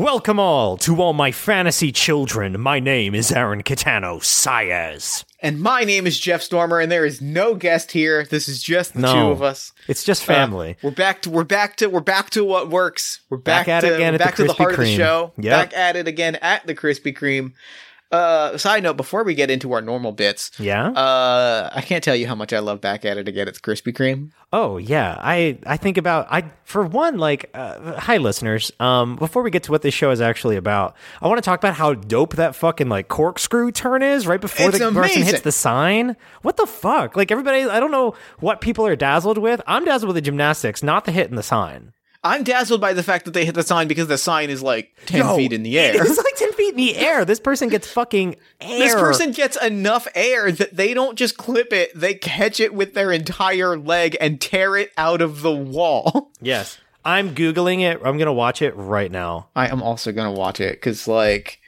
Welcome all to all my fantasy children. My name is Aaron Catano Saez. And my name is Jeff Stormer, and there is no guest here. This is just the No. two of us. It's just family. Uh, we're back to we're back to we're back to what works. We're back, Back at to it again at the back to the Krispy heart of the Kreme. show. Yep. Back at it again at the Krispy Kreme. Uh, side note: Before we get into our normal bits, yeah? uh, I can't tell you how much I love back at it again the Krispy Kreme. oh, yeah. I I think about I for one like uh, hi listeners. Um before we get to what this show is actually about, I want to talk about how dope that fucking like corkscrew turn is right before It's the person hits the sign. What the fuck? Like everybody I don't know what people are dazzled with. I'm dazzled with the gymnastics, not the hitting the sign. I'm dazzled by the fact that they hit the sign because the sign is like ten Yo, feet in the air. It's like 10 feet in the air. This person gets fucking air. This person gets enough air that they don't just clip it, they catch it with their entire leg and tear it out of the wall. Yes. I'm Googling it. I'm going to watch it right now. I am also gonna watch it because, like,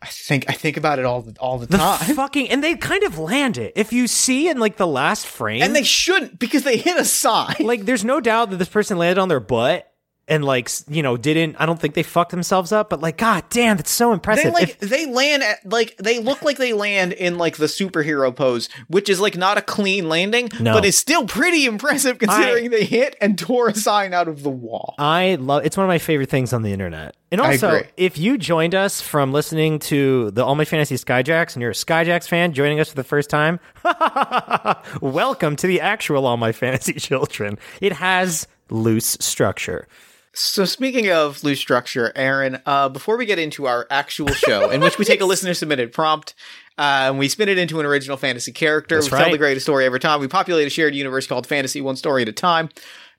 I think I think about it all the, all the, The time, fucking, and they kind of land it. If you see in like the last frame, and they shouldn't because they hit a sign. like, there's no doubt that this person landed on their butt and like, you know, didn't, I don't think they fucked themselves up, but like, god damn, that's so impressive. They like If- they land at like they look like they land in like the superhero pose, which is like not a clean landing, No. but is still pretty impressive considering they hit and tore a sign out of the wall. I love it's one of my favorite things on the internet. And also, if you joined us from listening to the All My Fantasy Skyjacks and you're a Skyjacks fan joining us for the first time, welcome to the actual All My Fantasy Children. It has loose structure. So speaking of loose structure, Aaron, uh, before we get into our actual show, in which we take a listener submitted prompt, uh, and we spin it into an original fantasy character, That's we tell the greatest story every time. We populate a shared universe called fantasy, one story at a time.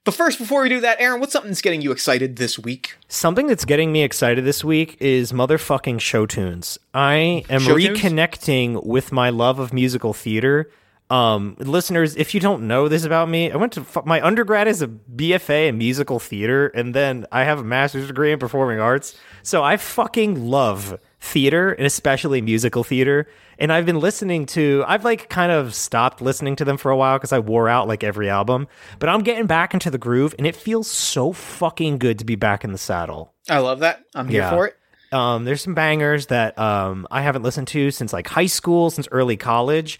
But first, before we do that, Aaron, what's something that's getting you excited this week? Something that's getting me excited this week is motherfucking show tunes. I am Show tunes? reconnecting with my love of musical theater. Um, listeners, if you don't know this about me, I went to my undergrad is a BFA in musical theater, and then I have a master's degree in performing arts. So I fucking love theater and especially musical theater. And I've been listening to, I've like kind of stopped listening to them for a while because I wore out like every album, but I'm getting back into the groove and it feels so fucking good to be back in the saddle. I love that. I'm here Yeah. for it. Um, there's some bangers that um, I haven't listened to since like high school, since early college.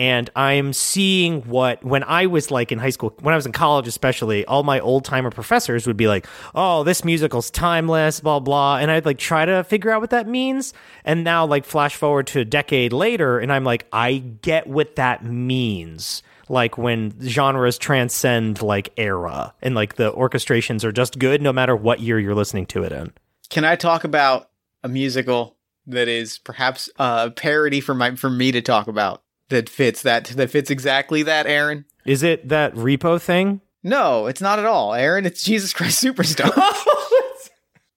And I'm seeing what, when I was like in high school, when I was in college especially, all my old timer professors would be like, oh, this musical's timeless, blah, blah. And I'd like try to figure out what that means. And now, like, flash forward to a decade later, and I'm like, I get what that means. Like when genres transcend like era and like the orchestrations are just good no matter what year you're listening to it in. Can I talk about a musical that is perhaps a parody for my for me to talk about that fits that that fits exactly that, Aaron? Is it that repo thing? No, it's not at all, Aaron. It's Jesus Christ Superstar.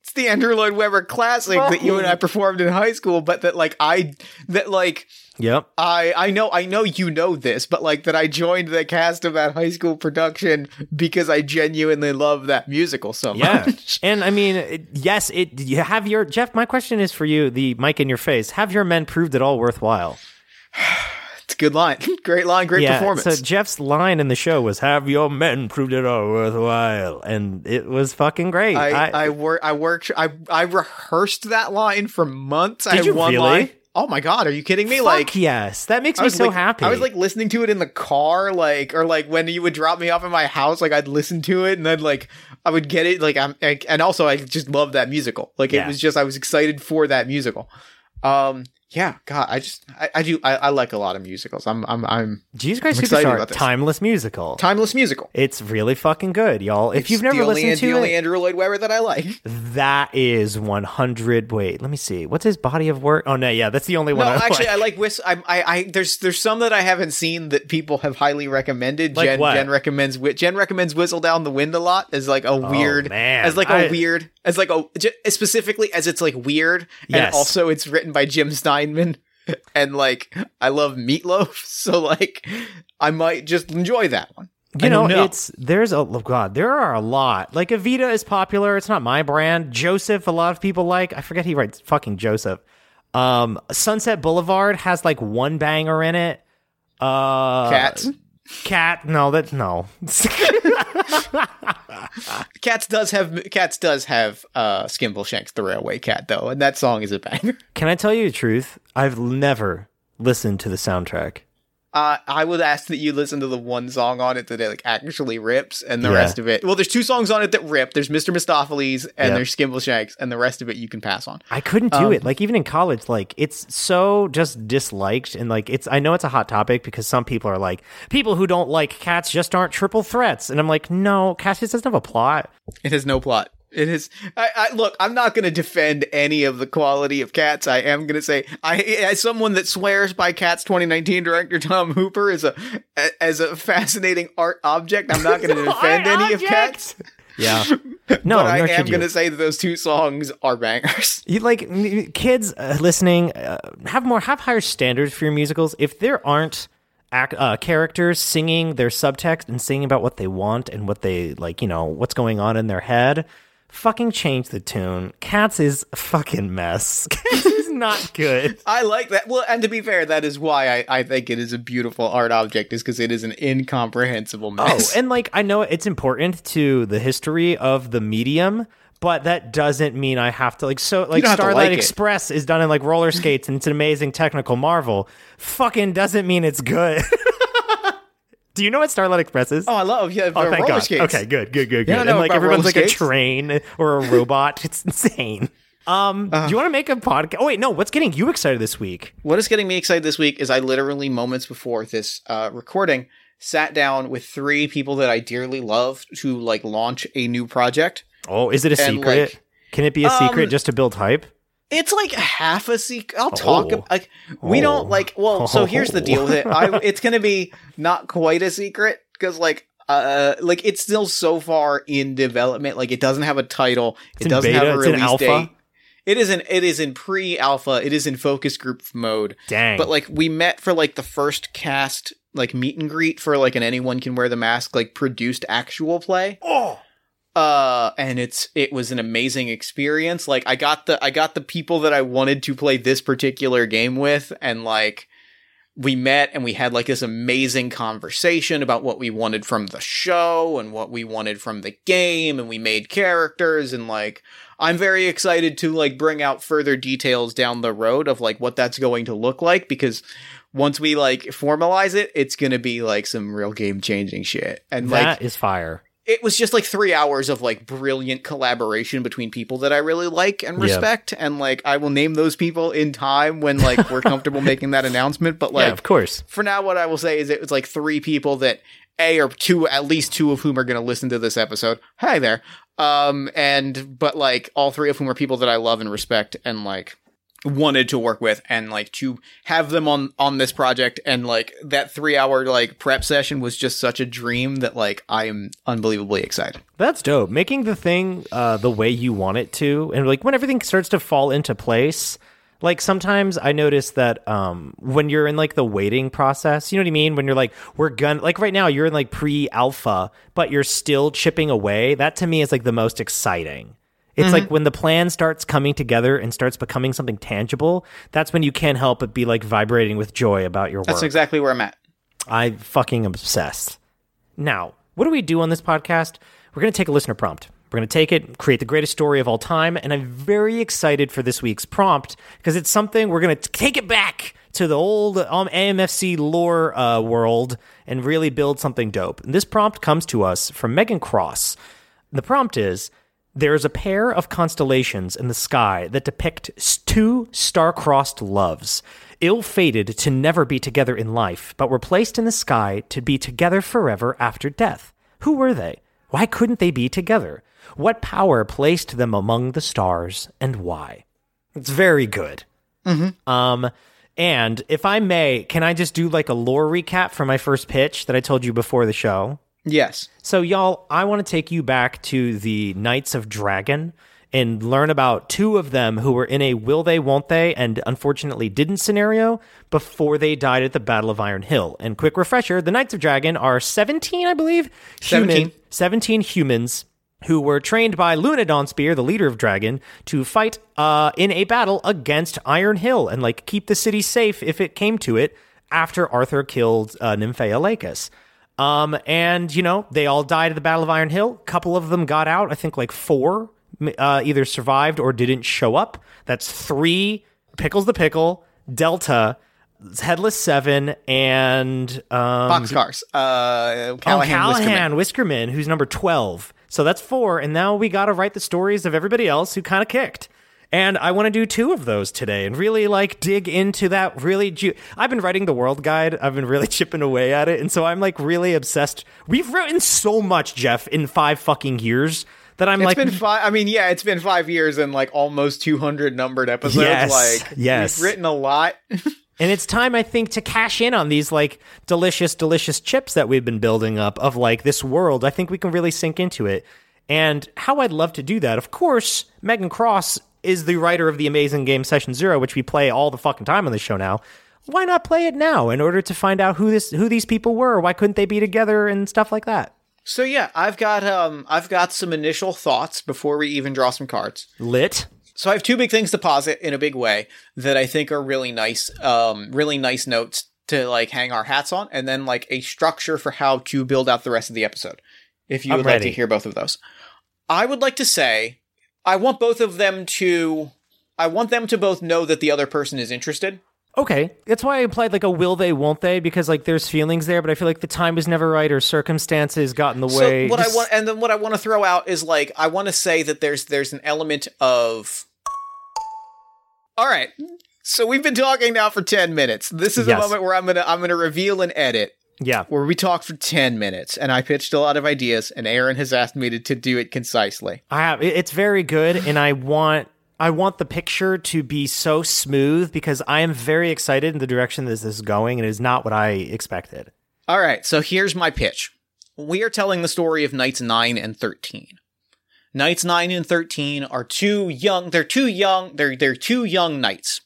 it's the Andrew Lloyd Webber classic that you and I oh. performed in high school, but that like I that like Yep. I I know I know you know this, but like that I joined the cast of that high school production because I genuinely love that musical so Yeah. much. and I mean, it, yes, it you have your Jeff, my question is for you, the mic in your face. Have your men proved it all worthwhile? Good line. Great line, great yeah. performance. So Jeff's line in the show was have your men proved it all worthwhile. And it was fucking great. I I, wor- I worked I I rehearsed that line for months. I Did had you one really? line. Oh my god, are you kidding me? Fuck like yes. That makes me so like, happy. I was like listening to it in the car, like or like when you would drop me off at my house, like I'd listen to it and then like I would get it, like I'm, and also I just love that musical. Like Yeah. it was just I was excited for that musical. Um, yeah, God, I just I, I do I, I like a lot of musicals. I'm I'm I'm Jesus Christ I'm excited Superstar, about this. timeless musical. timeless musical. It's really fucking good, y'all. If It's you've never the only, listened the to only Andrew Lloyd Webber that I like. that is 100. Wait, let me see. What's his body of work? Oh no, yeah, that's the only No, one. I actually, like. I like Whis. I, I, I, there's, there's some that I haven't seen that people have highly recommended. Like Jen, what? Jen recommends, Jen recommends "Whistle Down the Wind" a lot as like a oh, weird, Oh, man. as like a I- weird, as like a j- specifically as it's like weird, Yes. and also it's written by Jim Steinman. and like I love Meat Loaf, so like I might just enjoy that one. You know, know. it's there's a oh god, there are a lot. Like Evita is popular. It's not my brand. Joseph, a lot of people like. I forget he writes fucking Joseph. Um, Sunset Boulevard has like one banger in it. Uh, Cats. Cat. No, that no. Cats does have Cats does have uh Skimbleshanks the Railway Cat though, and that song is a banger. Can I tell you the truth? I've never listened to the soundtrack. Uh, I would ask that you listen to the one song on it that like actually rips, and the Yeah. rest of it. Well, there's two songs on it that rip. There's Mr. Mistoffelees and Yep. there's Skimbleshanks, and the rest of it you can pass on. I couldn't do Um, it. Like even in college, like it's so just disliked and like it's I know it's a hot topic because some people are like, people who don't like cats just aren't triple threats. And I'm like, no, cats just doesn't have a plot. It has no plot. It is. I, I look. I'm not going to defend any of the quality of Cats. I am going to say, I as someone that swears by Cats 2019 director Tom Hooper is a as a fascinating art object. I'm not going to defend Art any of? Cats. Yeah. No, but I am going to say that those two songs are bangers. You like kids uh, listening uh, have more have higher standards for your musicals. If there aren't act, uh, characters singing their subtext and singing about what they want and what they like, you know, what's going on in their head, fucking change the tune. Cats is a fucking mess. Cats is not good. I like that. Well, and to be fair, that is why I, I think it is a beautiful art object, is because it is an incomprehensible oh, mess. Oh, and like I know it's important to the history of the medium, but that doesn't mean I have to like so like don't have to Starlight like. Express is done in like roller skates and it's an amazing technical marvel. Fucking doesn't mean it's good. Do you know what Starlight Express is? oh, I love yeah. Oh, thank roller God. skates. Okay, good, good, good, good. Yeah, and like everyone's roller like a train or a robot. It's insane. Um, Uh-huh. do you want to make a podcast? Oh wait, no. What's getting you excited this week? What is getting me excited this week is I literally moments before this uh, recording sat down with three people that I dearly love to like launch a new project. Oh, is it a And, secret? like, Can it be a secret um, just to build hype? It's like half a secret. I'll talk. Oh. ab- Like we Oh. don't like. Well, so here's the deal with it. I, it's gonna be not quite a secret because like. Uh, like it's still so far in development. Like it doesn't have a title. it doesn't beta, have a it's release date. It is in it is in pre-alpha. It is in focus group mode. Dang. But like we met for like the first cast like meet and greet for like an anyone can wear the mask like produced actual play. oh. Uh and it's it was an amazing experience. Like I got the I got the people that I wanted to play this particular game with and like we met and we had like this amazing conversation about what we wanted from the show and what we wanted from the game and we made characters and like I'm very excited to like bring out further details down the road of like what that's going to look like because once we like formalize it it's going to be like some real game changing shit. And like That is fire. It was just like three hours of like brilliant collaboration between people that I really like and Yeah. respect. And like I will name those people in time when like we're comfortable making that announcement. But like yeah, of course. for now, what I will say is it was like three people that a or two, at least two of whom are going to listen to this episode. Hi there. Um, and but like all three of whom are people that I love and respect and like wanted to work with and like to have them on on this project and like that 3 hour like prep session was just such a dream that like I am unbelievably excited. That's dope. Making the thing uh, the way you want it to, and like when everything starts to fall into place. Like sometimes I notice that um, when you're in like the waiting process, you know what I mean? When you're like, we're gonna like right now, you're in like pre-alpha, but you're still chipping away. That to me is like the most exciting. It's like when the plan starts coming together and starts becoming something tangible. That's when you can't help but be like vibrating with joy about your work. That's exactly where I'm at. I fucking obsessed. Now, what do we do on this podcast? We're going to take a listener prompt. We're going to take it, create the greatest story of all time, and I'm very excited for this week's prompt because it's something we're going to take it back to the old um, AMFC lore uh, world and really build something dope. And this prompt comes to us from Megan Cross. The prompt is there is a pair of constellations in the sky that depict two star-crossed loves, ill-fated to never be together in life, but were placed in the sky to be together forever after death. Who were they? Why couldn't they be together? What power placed them among the stars, and why? It's very good. Um, and if I may, can I just do like a lore recap for my first pitch that I told you before the show? Yes. So, y'all, I want to take you back to the Knights of Dragon and learn about two of them who were in a will they, won't they, and unfortunately didn't scenario before they died at the Battle of Iron Hill. And quick refresher the Knights of Dragon are 17, I believe, 17. human, 17 humans who were trained by Luna Dawnspear, the leader of Dragon, to fight uh, in a battle against Iron Hill and like keep the city safe if it came to it after Arthur killed uh, Nymphaea Lacus. Um, and you know they all died at the Battle of Iron Hill. A couple of them got out. I think like four uh, either survived or didn't show up. That's three. Pickles the pickle, Delta, Headless Seven, and um, Boxcars. Uh, Oh, Callahan, Callahan, Whiskerman. Whiskerman, who's number 12. So that's four. And now we got to write the stories of everybody else who kind of kicked. And I want to do two of those today and really like dig into that really. Ju- I've been writing the world guide. I've been really chipping away at it. And so I'm like really obsessed. We've written so much, Jeff, in five fucking years that I'm It's like, been five. I mean, yeah, it's been five years and like almost 200 numbered episodes. Yes, like, yes. we've written a lot. And it's time, I think, to cash in on these like delicious, delicious chips that we've been building up of like this world. I think we can really sink into it. And how I'd love to do that. Of course, Megan Cross is the writer of the amazing game Session Zero, which we play all the fucking time on the show now. Why not play it now in order to find out who this who these people were? Why couldn't they be together and stuff like that? so yeah, I've got um, I've got some initial thoughts before we even draw some cards. Lit. So I have two big things to posit in a big way that I think are really nice, um, really nice notes to like hang our hats on, and then like a structure for how to build out the rest of the episode. If you I'm would like to hear both of those, I would like to say I want both of them to. I want them to both know that the other person is interested. Okay, that's why I implied like a will they, won't they? Because like there's feelings there, but I feel like the time is never right or circumstances got in the way. What Just- I want, and then what I want to throw out is like I want to say that there's there's an element of. All right, so we've been talking now for ten minutes. This is Yes. a moment where I'm gonna I'm gonna reveal an edit yeah, where we talked for ten minutes, and I pitched a lot of ideas, and Aaron has asked me to, to do it concisely. I have. It's very good, and I want I want the picture to be so smooth because I am very excited in the direction this is going, and it is not what I expected. All right, so here's my pitch. We are telling the story of Knights 9 and 13. Knights 9 and 13 are two young, they're two young, they're they're two young knights.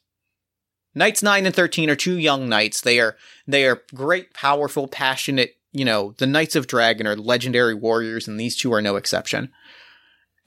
Knights 9 and 13 are two young knights. They are they are great, powerful, passionate, you know, the Knights of Dragon are legendary warriors and these two are no exception.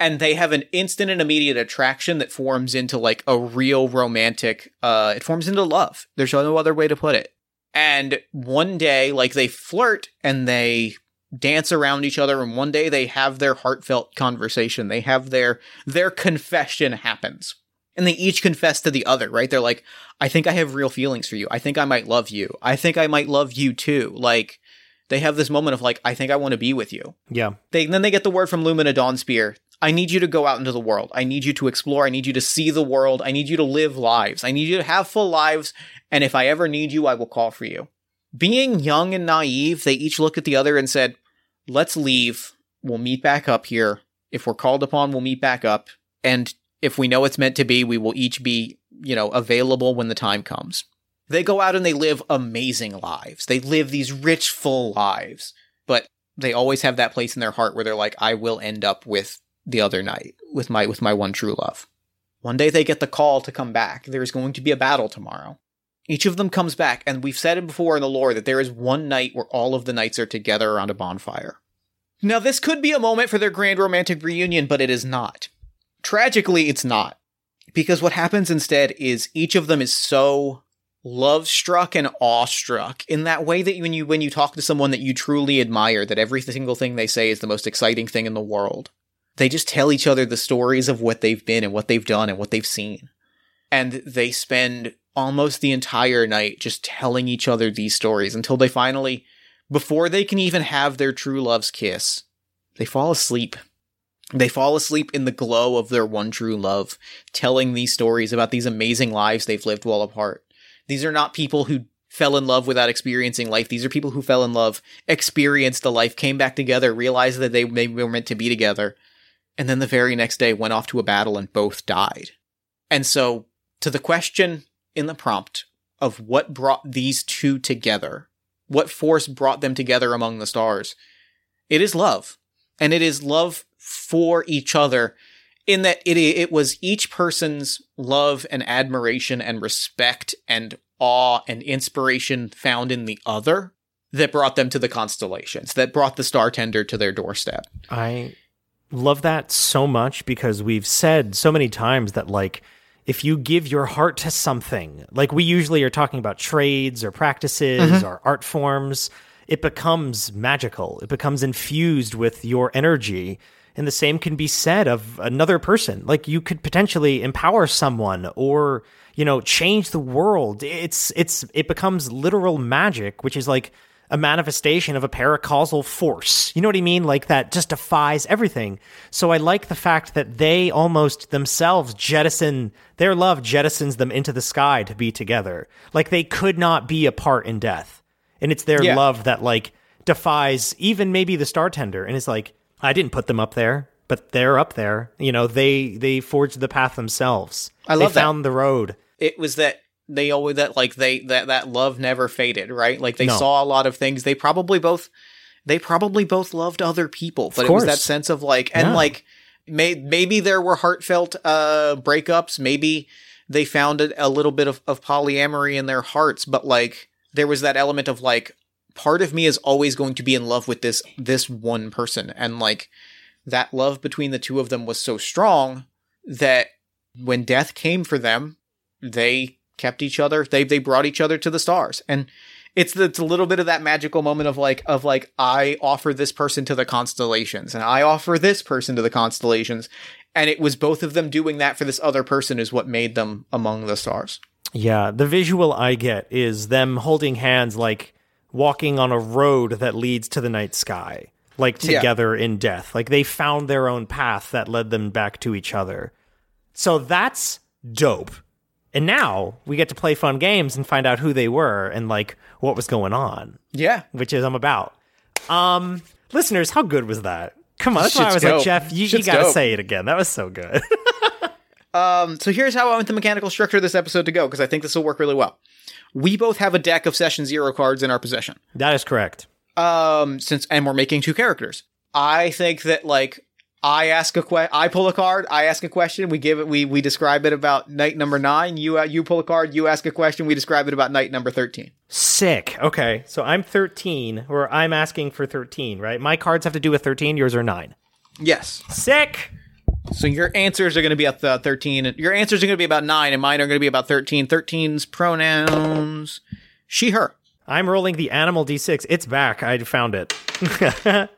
And they have an instant and immediate attraction that forms into like a real romantic uh it forms into love. There's no other way to put it. And one day, like they flirt and they dance around each other, and one day they have their heartfelt conversation. They have their their confession happens. And they each confess to the other, right? They're like, I think I have real feelings for you. I think I might love you. I think I might love you too. Like they have this moment of like, I think I want to be with you. Yeah, They then they get the word from Lumina Dawnspear. I need you to go out into the world. I need you to explore. I need you to see the world. I need you to live lives. I need you to have full lives. And if I ever need you, I will call for you. Being young and naive, they each looked at the other and said, Let's leave. We'll meet back up here. If we're called upon, we'll meet back up. And if we know it's meant to be, we will each be, you know, available when the time comes. They go out and they live amazing lives. They live these rich, full lives. But they always have that place in their heart where they're like, I will end up with the other knight, with my with my one true love. One day they get the call to come back. There's going to be a battle tomorrow. Each of them comes back, and we've said it before in the lore that there is one night where all of the knights are together around a bonfire. Now, this could be a moment for their grand romantic reunion, but it is not. Tragically, it's not. Because what happens instead is each of them is so love struck and awestruck in that way that when you when you talk to someone that you truly admire that every single thing they say is the most exciting thing in the world they just tell each other the stories of what they've been and what they've done and what they've seen and they spend almost the entire night just telling each other these stories until they finally before they can even have their true love's kiss they fall asleep they fall asleep in the glow of their one true love telling these stories about these amazing lives they've lived while apart these are not people who fell in love without experiencing life. These are people who fell in love, experienced the life, came back together, realized that they maybe were meant to be together, and then the very next day went off to a battle and both died. And so, to the question in the prompt of what brought these two together, what force brought them together among the stars, it is love. And it is love for each other in that it it was each person's love and admiration and respect and awe and inspiration found in the other that brought them to the constellations, that brought the star tender to their doorstep. I love that so much because we've said so many times that like if you give your heart to something, like we usually are talking about trades or practices mm-hmm. or art forms, it becomes magical. It becomes infused with your energy. And the same can be said of another person. Like you could potentially empower someone or, you know, change the world. It's it's it becomes literal magic, which is like a manifestation of a paracausal force. You know what I mean? Like that just defies everything. So I like the fact that they almost themselves jettison their love jettisons them into the sky to be together. Like they could not be apart in death. And it's their Yeah. love that like defies even maybe the star tender and it's like I didn't put them up there, but they're up there. You know, they they forged the path themselves. I love they that. found the road. It was that they always that like they that that love never faded, right? Like they No. saw a lot of things. They probably both they probably both loved other people, but it was that sense of like and Yeah. like may, maybe there were heartfelt uh breakups, maybe they found a, a little bit of, of polyamory in their hearts, but like there was that element of like part of me is always going to be in love with this this one person. And like that love between the two of them was so strong that when death came for them they kept each other. They they brought each other to the stars. And it's it's a little bit of that magical moment of like of like I offer this person to the constellations and I offer this person to the constellations. And it was both of them doing that for this other person is what made them among the stars. Yeah, the visual I get is them holding hands like walking on a road that leads to the night sky, like Yeah. together in death. Like they found their own path that led them back to each other. So that's dope. And now we get to play fun games and find out who they were and like what was going on, Yeah. which is I'm about. Um, listeners, how good was that? Come on, that's why I was dope. like, Jeff, you, you gotta dope. say it again. That was so good. Um, so here's how I want the mechanical structure of this episode to go because I think this will work really well. We both have a deck of session zero cards in our possession. that is correct. Um, since and we're making two characters. I think that like I ask a que- I pull a card, I ask a question, we give it, we we describe it about knight number nine. You uh, you pull a card, you ask a question, we describe it about knight number thirteen. Sick. Okay. So I'm 13, or I'm asking for 13, right? My cards have to do with 13, yours are 9. Yes. Sick. So your answers are going to be at the thirteen. Your answers are going to be about nine, and mine are going to be about thirteen. 13's pronouns she her. I'm rolling the animal d6. It's back. I found it.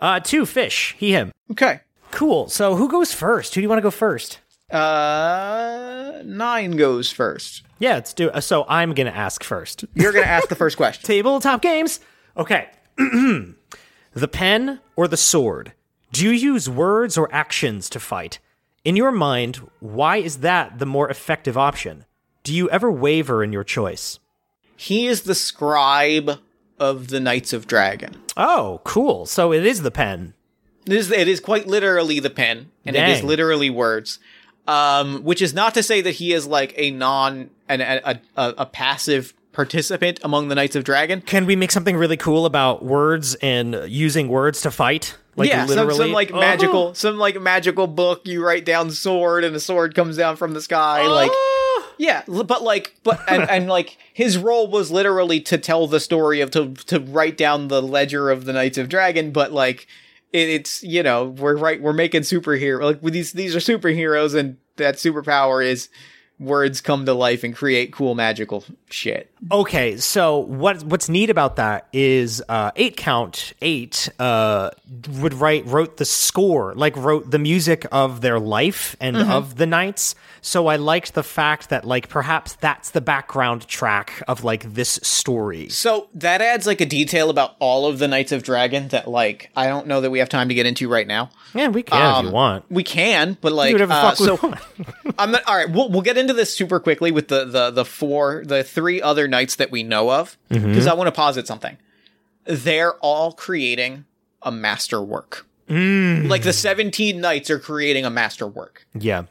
uh, two fish. He, him. Okay. Cool. So who goes first? Who do you want to go first? Uh, nine goes first. Yeah, let's do it. So I'm going to ask first. You're going to ask the first question. Tabletop games. Okay. the pen or the sword? Do you use words or actions to fight? In your mind, why is that the more effective option? Do you ever waver in your choice? He is the scribe of the Knights of Dragon. Oh, cool. So it is the pen. It is, it is quite literally the pen, and it is literally words. Um, which is not to say that he is like a non, an, a, a, a passive participant among the Knights of Dragon. Can we make something really cool about words and using words to fight? Like yeah, some, literally, some like Oh. magical, some like magical book. You write down sword, and a sword comes down from the sky. Oh. Like, Oh. yeah, but like, but and, and like his role was literally to tell the story of to to write down the ledger of the Knights of Dragon. But like, it, it's you know we're right we're making superhero like these these are superheroes, and that superpower is words come to life and create cool magical shit. Okay, so what what's neat about that is uh, eight count eight uh, would write wrote the score, like wrote the music of their life and of the knights. So I liked the fact that like perhaps that's the background track of like this story. So that adds like a detail about all of the Knights of Dragon that like I don't know that we have time to get into right now. Yeah, we can if you Um, want. We can, but like, uh, fuck we so want. I'm not, all right. We'll we'll get into this super quickly with the the the four the three other knights that we know of because Mm-hmm. I want to posit something. They're all creating a masterwork. Mm. Like the 17 knights are creating a masterwork. Yeah.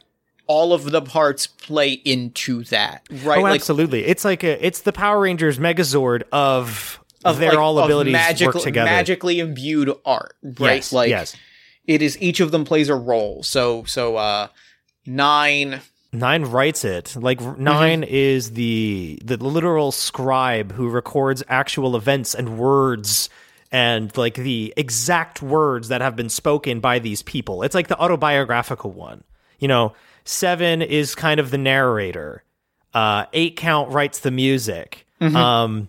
All of the parts play into that, right? Oh, like absolutely. It's like a it's the Power Rangers Megazord of, of their like, all of abilities magical, work together. magically imbued art, right? Yes, like yes. it is each of them plays a role. So so uh nine Nine writes it. Like Mm-hmm. 9 is the the literal scribe who records actual events and words and like the exact words that have been spoken by these people. It's like the autobiographical one. You know, 7 is kind of the narrator. Uh 8 count writes the music. Mm-hmm. Um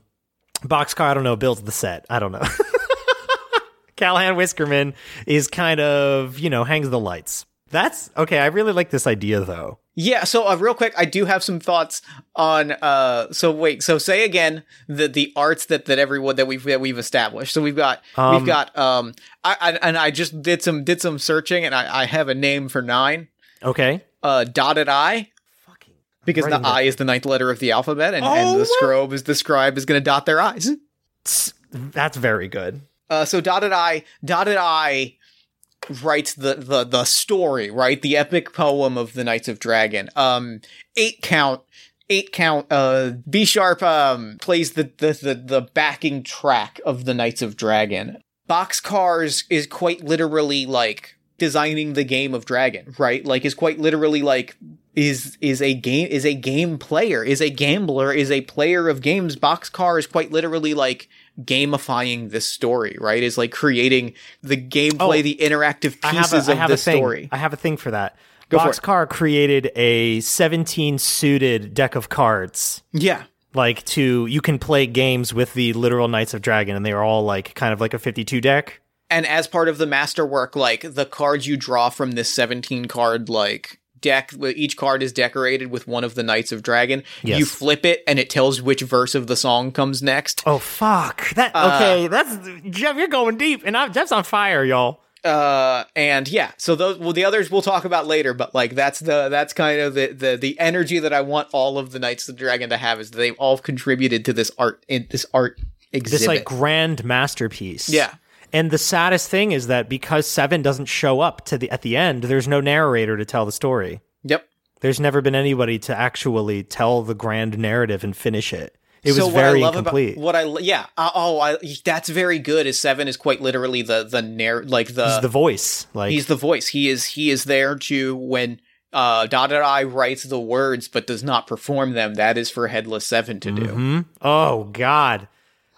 Boxcar I don't know builds the set. I don't know. Callahan Whiskerman is kind of, you know, hangs the lights. That's okay. I really like this idea though. Yeah, so uh, real quick, I do have some thoughts on. Uh, so wait, so say again the the arts that that everyone that we've that we've established. So we've got Um, we've got um, I, I and I just did some did some searching, and I, I have a name for nine. Okay. Uh, dotted I. Fucking because the I is the ninth letter of the alphabet, and, Oh, and the scribe is the scribe is going to dot their I's. That's very good. Uh, so dotted I, dotted I writes the, the the story, right? The epic poem of the Knights of Dragon. Um, eight count, eight count. Uh, B sharp um plays the the the, the backing track of the Knights of Dragon. Boxcars is quite literally like designing the game of Dragon, right? Like is quite literally like is is a game is a game player is a gambler is a player of games boxcar is quite literally like gamifying this story right is like creating the gameplay Oh, the interactive pieces a, of the story I have a thing for that. Go for. Boxcar created a 17 suited deck of cards. yeah Like to you can play games with the literal Knights of Dragon and they are all like kind of like a 52 deck. And as part of the masterwork like the cards you draw from this 17 card like deck each card is decorated with one of the knights of dragon Yes. you flip it and it tells which verse of the song comes next Oh fuck. That Uh, okay, that's Jeff, you're going deep and I'm Jeff's on fire, y'all. uh and yeah so those well the others we'll talk about later but like that's the that's kind of the the, the energy that i want all of the knights of the dragon to have is that they've all contributed to this art in this art exhibit This like grand masterpiece. Yeah. And the saddest thing is that because 7 doesn't show up to the at the end, there's no narrator to tell the story. yep There's never been anybody to actually tell the grand narrative and finish it. It so was I very incomplete. What I yeah uh, oh I, that's very good. Is seven is quite literally the the narr like the He's the voice. Like he's the voice. He is he is there to when uh I writes the words but does not perform them. That is for Headless Seven to do. Hmm? Oh God.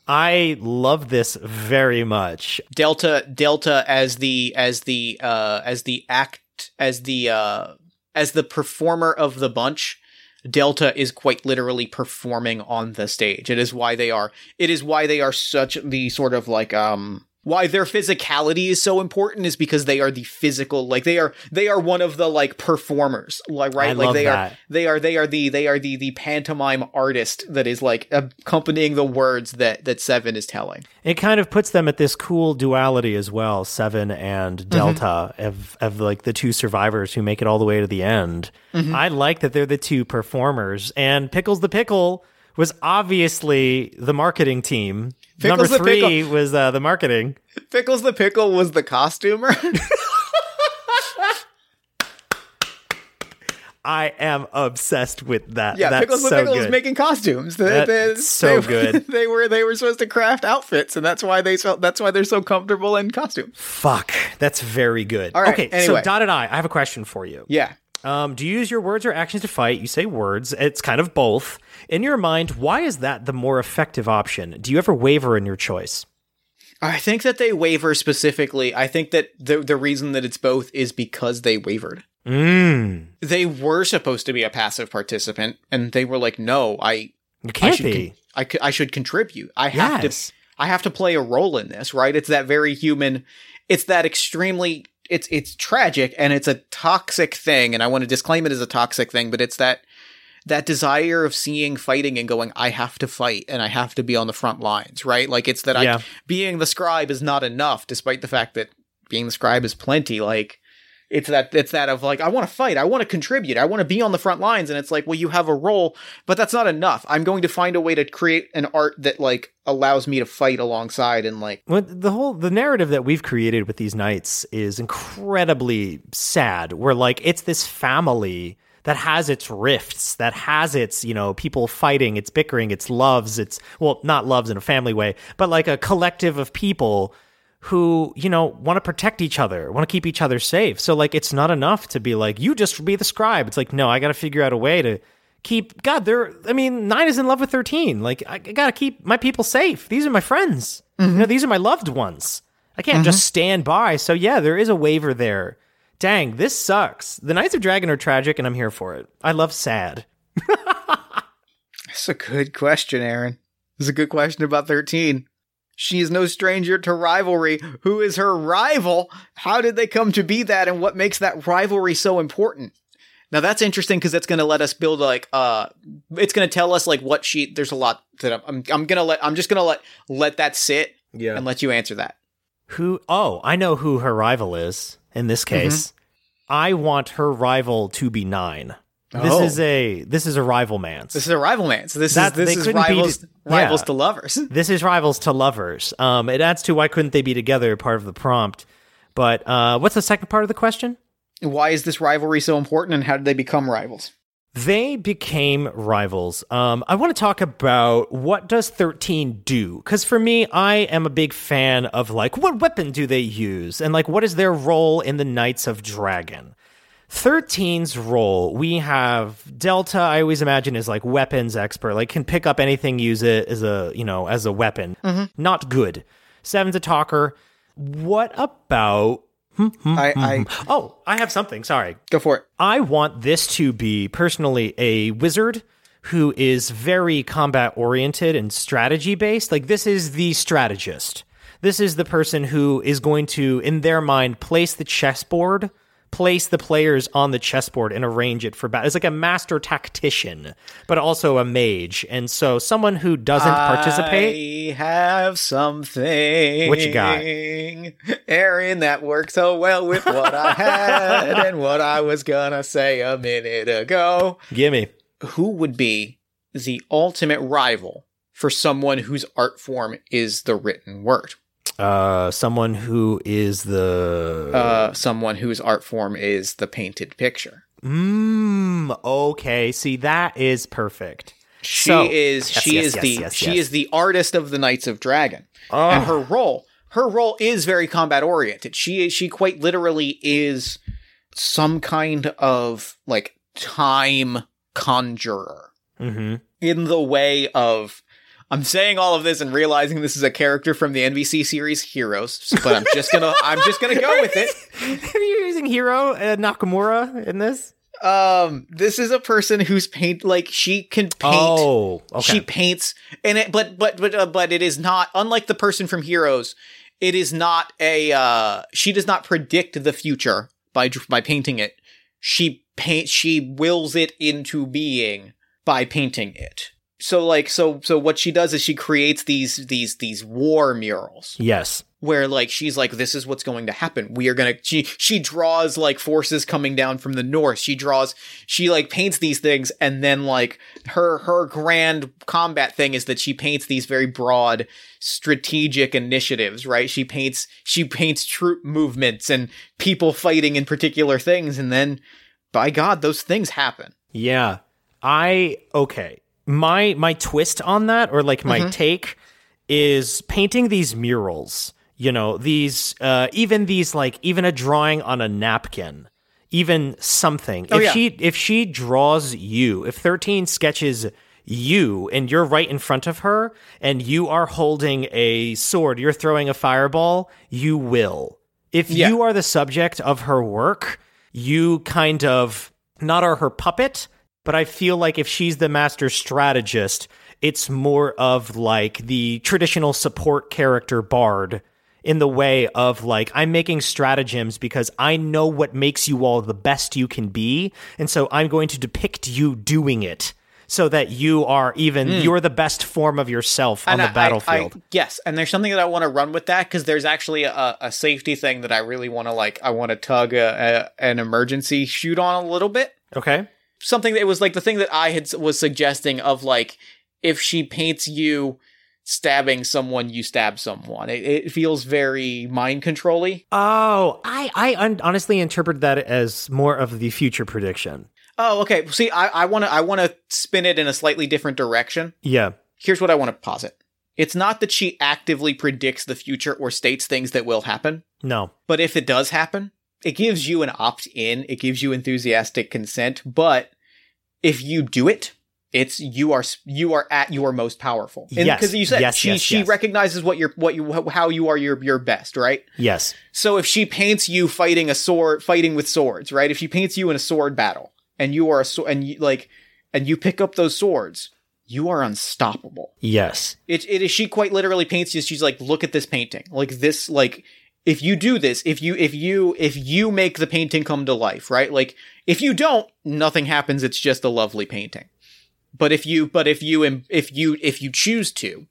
I love this very much. Delta Delta as the as the uh as the act as the uh as the performer of the bunch. Delta is quite literally performing on the stage. It is why they are it is why they are such the sort of like um why their physicality is so important is because they are the physical like they are they are one of the like performers like right I like they that. are they are they are the they are the the pantomime artist that is like accompanying the words that that Seven is telling. It kind of puts them at this cool duality as well, Seven and mm-hmm. Delta, of, of like the two survivors who make it all the way to the end. Mm-hmm. I like that they're the two performers. And Pickles the Pickle was obviously the marketing team. Pickles Number the three was uh, the marketing. Pickles the Pickle was the costumer. I am obsessed with that. yeah, That's Pickles the so Pickle was good. making costumes. They, That's they- so they- good. They were they were supposed to craft outfits, and that's why they so that's why they're so comfortable in costumes. Fuck, that's very good. All right, okay, anyway. so and I, I have a question for you. Yeah. Um, do you use your words or actions to fight? You say words. It's kind of both. In your mind, why is that the more effective option? Do you ever waver in your choice? I think that they waver specifically. I think that the the reason that it's both is because they wavered. Mm. They were supposed to be a passive participant, and they were like, "No, I You can't should be. I, I should contribute. I have Yes. to I have to play a role in this, right? It's that very human it's that extremely it's it's tragic and it's a toxic thing and I want to disclaim it as a toxic thing, but it's that that desire of seeing fighting and going I have to fight and I have to be on the front lines, right? Like it's that Yeah. I being the scribe is not enough despite the fact that being the scribe is plenty like it's that it's that of like I want to fight, I want to contribute, I want to be on the front lines, and it's like, well, you have a role, but that's not enough. I'm going to find a way to create an art that like allows me to fight alongside and like Well, the whole the narrative that we've created with these knights is incredibly sad. Where like it's this family that has its rifts, that has its you know people fighting, its bickering, its loves, its well not loves in a family way, but like a collective of people who, you know, want to protect each other, want to keep each other safe. So like it's not enough to be like you just be the scribe. It's like no, I got to figure out a way to keep God, they're I mean, 9 is in love with 13. Like I, I got to keep my people safe. These are my friends. You mm-hmm. know, these are my loved ones. I can't just mm-hmm. stand by. So yeah, there is a waver there. Dang, this sucks. The Knights of Dragon are tragic and I'm here for it. I love sad. That's a good question, Aaron. It's a good question about 13. She is no stranger to rivalry. Who is her rival? How did they come to be that? And what makes that rivalry so important? Now that's interesting because it's going to let us build like uh, it's going to tell us like what she. There's a lot that I'm. I'm, I'm gonna let. I'm just gonna let let that sit Yeah. and let you answer that. Who? Oh, I know who her rival is in this case. I want her rival to be nine. This Oh. is a this is a rival man's. This is a rival man. So this That- is this is rivals it. rivals Yeah. to lovers. This is rivals to lovers. Um, it adds to why couldn't they be together? Part of the prompt. But uh, what's the second part of the question? Why is this rivalry so important, and how did they become rivals? They became rivals. Um, I want to talk about what does 13 do? Because for me, I am a big fan of like what weapon do they use and like what is their role in the Knights of Dragon. 13's role, we have Delta. I always imagine is like weapons expert, like can pick up anything, use it as a you know as a weapon. Mm-hmm. Not good. Seven's a talker. What about? Hmm, hmm, I, hmm, I Oh, I have something. Sorry, go for it. I want this to be personally a wizard who is very combat oriented and strategy based. Like, this is the strategist. This is the person who is going to, in their mind, place the chessboard, place the players on the chessboard and arrange it for battle. It's like a master tactician, but also a mage. And so, someone who doesn't participate. I have something. What you got? Aaron, that worked so well with what I had and what I was gonna say a minute ago. Gimme. Who would be the ultimate rival for someone whose art form is the written word? Uh, someone who is the. Uh, someone whose art form is the painted picture. Mmm. Okay. See, that is perfect. She So- is Yes, she yes, is yes, the yes, she is the artist of the Knights of Dragon. Oh. And her role her role is very combat oriented. She is. she quite literally is some kind of like time conjurer Mm-hmm. in the way of I'm saying all of this and realizing this is a character from the NBC series Heroes, but I'm just gonna I'm just gonna go with it. Are you using Hiro uh, Nakamura in this? Um, this is a person who's paint like she can paint. Oh, okay. She paints, and it, but but but uh, but it is not unlike the person from Heroes. It is not a. uh She does not predict the future by by painting it. She paint. She wills it into being by painting it. So like so so what she does is she creates these these these war murals yes. where like she's like this is what's going to happen we are gonna she she draws like forces coming down from the north she draws she like paints these things and then like her her grand combat thing is that she paints these very broad strategic initiatives right she paints she paints troop movements and people fighting in particular things and then by god those things happen Yeah. I okay. My my twist on that or like Mm-hmm. my take is painting these murals. You know, these uh even these like even a drawing on a napkin. Even something. Oh, if yeah. she if she draws you, if 13 sketches you and you're right in front of her and you are holding a sword, you're throwing a fireball, you will. If Yeah. you are the subject of her work, you kind of not are her puppet, but I feel like if she's the master strategist, it's more of like the traditional support character bard in the way of like I'm making stratagems because I know what makes you all the best you can be, and so I'm going to depict you doing it so that you are even hmm. you're the best form of yourself on. And the I- I- battlefield. I- yes, and there's something that I want to run with that because there's actually a, a safety thing that I really want to like. I want to tug a, a, an emergency chute on a little bit. okay. Something that was like the thing that I had was suggesting of like if she paints you stabbing someone, you stab someone. It, it feels very mind controlly. Oh, I I un- honestly interpret that as more of the future prediction. Oh, okay. See, I I want to I want to spin it in a slightly different direction. Yeah. Here's what I want to posit. It's not that she actively predicts the future or states things that will happen, No. but if it does happen, it gives you an opt in, it gives you enthusiastic consent, but if you do it, it's you are you are at your most powerful. And Yes. because you said Yes, she yes, she yes. recognizes what you're what you how you are your your best, right? Yes. So if she paints you fighting a sword, fighting with swords, right? If she paints you in a sword battle, and you are a sword, and you like, and you pick up those swords, you are unstoppable. Yes. It it is. She quite literally paints you. She's like, look at this painting, like this, like. If you do this, if you if you if you make the painting come to life, right? Like if you don't, nothing happens. It's just a lovely painting. But if you but if you if you if you choose to,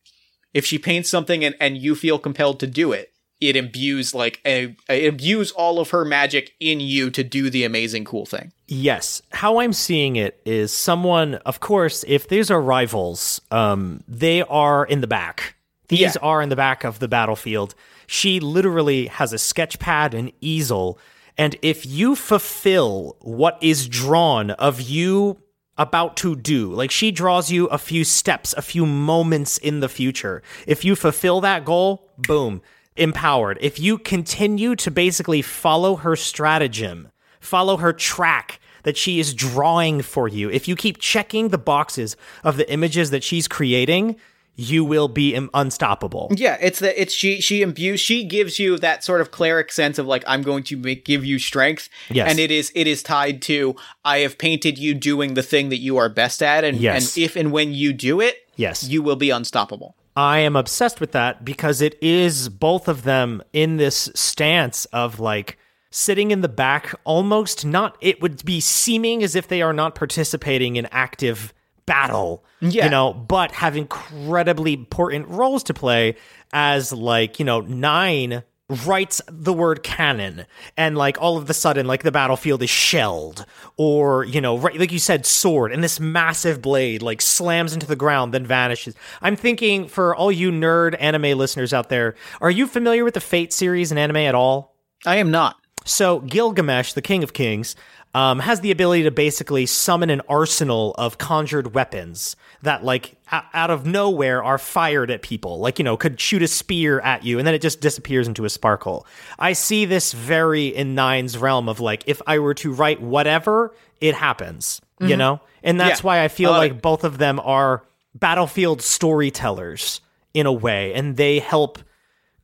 if she paints something and, and you feel compelled to do it, it imbues like a, it imbues all of her magic in you to do the amazing cool thing. Yes. How I'm seeing it is someone, of course, if these are rivals, um, they are in the back. These Yeah. are in the back of the battlefield. She literally has a sketch pad, an easel, and if you fulfill what is drawn of you about to do, like she draws you a few steps, a few moments in the future. If you fulfill that goal, boom, empowered. If you continue to basically follow her stratagem, follow her track that she is drawing for you, if you keep checking the boxes of the images that she's creating, you will be im- unstoppable. Yeah, it's that it's she she imbues she gives you that sort of cleric sense of like I'm going to make, give you strength. Yes. and it is it is tied to I have painted you doing the thing that you are best at, and Yes. and if and when you do it, Yes. you will be unstoppable. I am obsessed with that because it is both of them in this stance of like sitting in the back, almost not, it would be seeming as if they are not participating in active battle, Yeah. you know, but have incredibly important roles to play as like, you know, nine writes the word cannon and like all of the sudden like the battlefield is shelled or you know right like you said sword and this massive blade like slams into the ground then vanishes i'm thinking for all you nerd anime listeners out there are you familiar with the fate series in anime at all I am not. So Gilgamesh, the King of Kings, um, has the ability to basically summon an arsenal of conjured weapons that, like, o- out of nowhere, are fired at people. Like, you know, could shoot a spear at you, and then it just disappears into a sparkle. I see this very in Nine's realm of like, if I were to write whatever, it happens. You know, and that's Yeah. why I feel love like both of them are battlefield storytellers in a way, and they help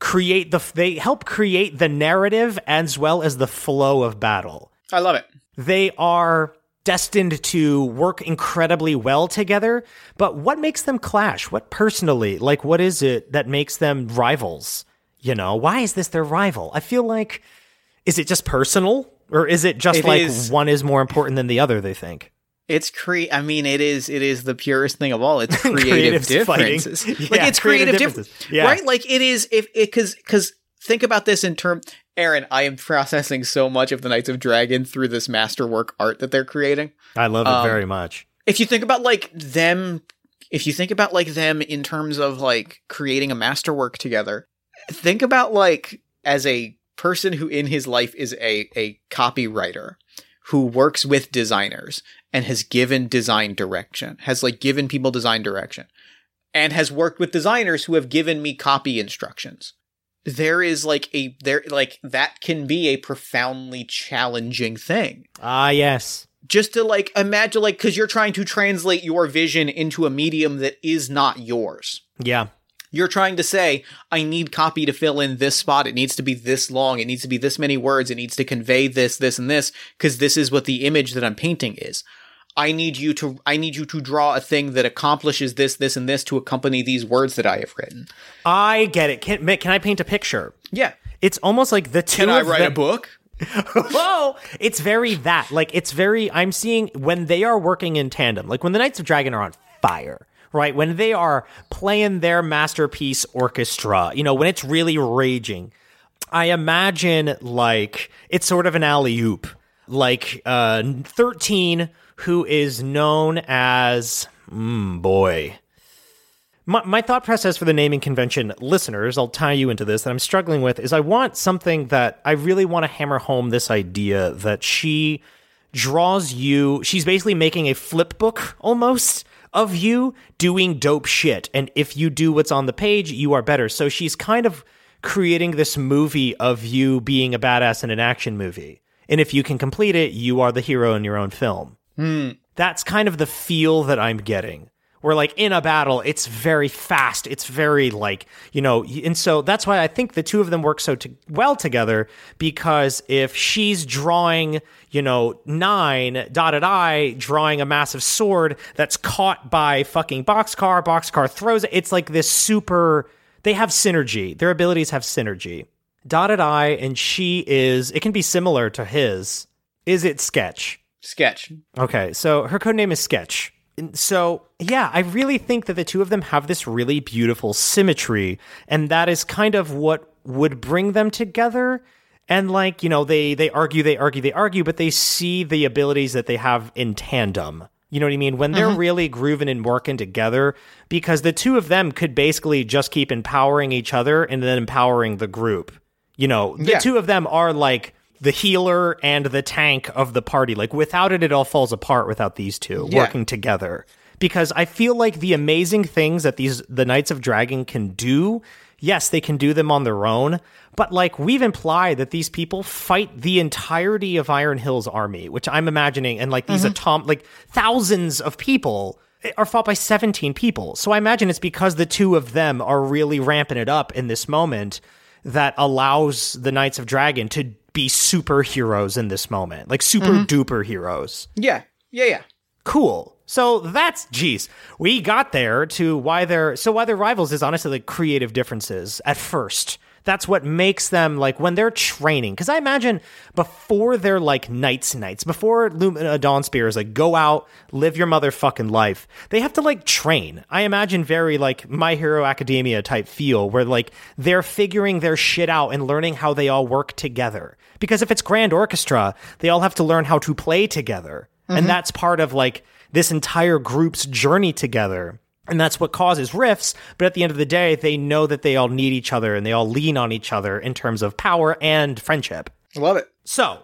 create the they help create the narrative as well as the flow of battle. I love it. They are destined to work incredibly well together, but what makes them clash? What personally, like what is it that makes them rivals? You know, why is this their rival? I feel like is it just personal or is it just It like is- one is more important than the other they think? It's cre. I mean, it is. It is the purest thing of all. It's creative fighting. differences. Yeah, like it's creative creative, differences. differences, Yeah. right? Like it is. If it because because think about this in term. Aaron, I am processing so much of the Knights of Dragon through this masterwork art that they're creating. I love it Um, very much. If you think about like them, if you think about like them in terms of like creating a masterwork together, think about like as a person who in his life is a a copywriter who works with designers and has given design direction, has like given people design direction, and has worked with designers who have given me copy instructions. There is like a there like that can be a profoundly challenging thing. Ah, yes. Just to like imagine like cuz you're trying to translate your vision into a medium that is not yours Yeah. you're trying to say, I need copy to fill in this spot. It needs to be this long. It needs to be this many words. It needs to convey this, this, and this, because this is what the image that I'm painting is. I need you to, I need you to draw a thing that accomplishes this, this, and this to accompany these words that I have written. I get it. Can, Mick, can I paint a picture? Yeah. It's almost like the two Can I write them- a book? Whoa! It's very that. Like, it's very. I'm seeing when they are working in tandem, like when the Knights of Dragon are on fire, right? When they are playing their masterpiece orchestra, you know, when it's really raging. I imagine like it's sort of an alley oop. Like uh, 13, who is known as. Mm, boy. My, my thought process for the naming convention listeners, I'll tie you into this, that I'm struggling with is I want something that I really want to hammer home this idea that she draws you, she's basically making a flip book almost of you doing dope shit. And if you do what's on the page, you are better. So she's kind of creating this movie of you being a badass in an action movie. And if you can complete it, you are the hero in your own film. That's kind of the feel that I'm getting. Where like in a battle, it's very fast. It's very like, you know, and so that's why I think the two of them work so to- well together because if she's drawing, you know, nine dotted I drawing a massive sword that's caught by fucking boxcar, boxcar throws it. It's like this super, they have synergy. Their abilities have synergy. Dotted I and she is, it can be similar to his. Is it sketch? Sketch. Okay, so her code name is Sketch. So, yeah, I really think that the two of them have this really beautiful symmetry, and that is kind of what would bring them together. And like, you know, they they argue, they argue, they argue, but they see the abilities that they have in tandem. You know what I mean? When they're mm-hmm. really grooving and working together, because the two of them could basically just keep empowering each other and then empowering the group. You know, the Yeah. two of them are like the healer and the tank of the party. Like without it, it all falls apart without these two Yeah. working together. Because I feel like the amazing things that these the Knights of Dragon can do, yes, they can do them on their own. But like we've implied that these people fight the entirety of Iron Hill's army, which I'm imagining, and like these mm-hmm. atom like thousands of people are fought by 17 people. So I imagine it's because the two of them are really ramping it up in this moment that allows the Knights of Dragon to be superheroes in this moment, like super mm-hmm. duper heroes. Yeah. Yeah, yeah. Cool. So that's geez, we got there to why they're so why they're rivals is honestly like creative differences at first. That's what makes them like when they're training. Because I imagine before they're like knights knights, before Lumina uh, Dawnspear is like go out, live your motherfucking life. They have to like train. I imagine very like My Hero Academia type feel where like they're figuring their shit out and learning how they all work together. Because if it's grand orchestra, they all have to learn how to play together. And that's part of like this entire group's journey together. And that's what causes rifts. But at the end of the day, they know that they all need each other and they all lean on each other in terms of power and friendship. I love it. So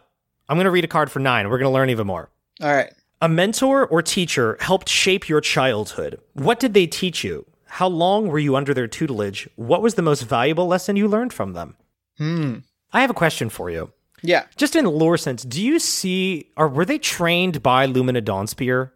I'm going to read a card for nine. We're going to learn even more. All right. A mentor or teacher helped shape your childhood. What did they teach you? How long were you under their tutelage? What was the most valuable lesson you learned from them? Hmm. I have a question for you. Yeah. Just in lore sense, do you see or were they trained by Lumina Dawnspear?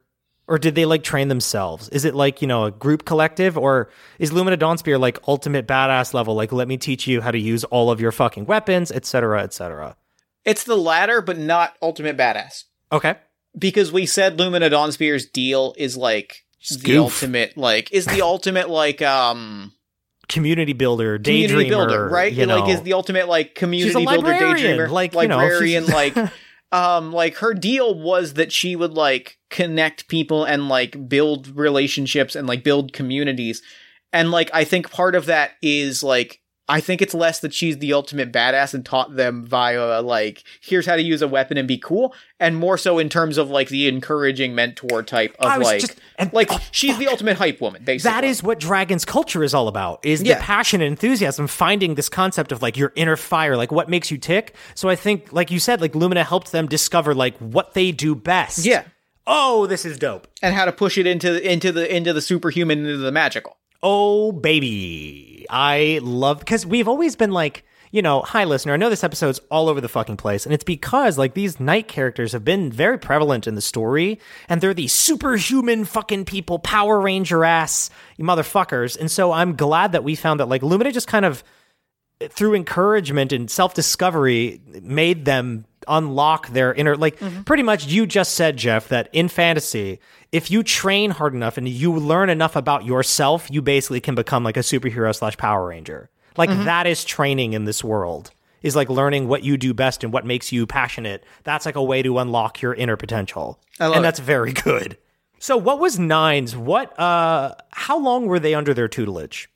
Or did they like train themselves? Is it like, you know, a group collective? Or is Lumina Dawnspear like ultimate badass level? Like, let me teach you how to use all of your fucking weapons, etc., etc. It's the latter, but not ultimate badass. Okay. Because we said Lumina Dawnspear's deal is like the goof. ultimate, like, is the ultimate, like, um, Community builder, community daydreamer, builder, right? You like, is the ultimate, like, community She's a builder, daydreamer, like, you know, librarian, she's- like, um, like her deal was that she would like connect people and like build relationships and like build communities. And like, I think part of that is like, I think it's less that she's the ultimate badass and taught them via like, here's how to use a weapon and be cool, and more so in terms of like the encouraging mentor type of like, just- and- like oh, she's the ultimate hype woman, basically. that is what Dragon's culture is all about is Yeah. the passion and enthusiasm, finding this concept of like your inner fire, like what makes you tick. So I think, like you said, like Lumina helped them discover like what they do best. yeah, Oh, this is dope. and how to push it into into the into the superhuman into the magical. Oh, baby. I love because we've always been like, you know, hi listener, I know this episode's all over the fucking place, and it's because like these knight characters have been very prevalent in the story, and they're these superhuman fucking people, Power Ranger ass motherfuckers. And so I'm glad that we found that like Lumina just kind of through encouragement and self-discovery made them unlock their inner like pretty much you just said Jeff that in fantasy if you train hard enough and you learn enough about yourself you basically can become like a superhero slash power ranger. Like that is training in this world is like learning what you do best and what makes you passionate. That's like a way to unlock your inner potential. And it. that's very good. So what was nines what uh how long were they under their tutelage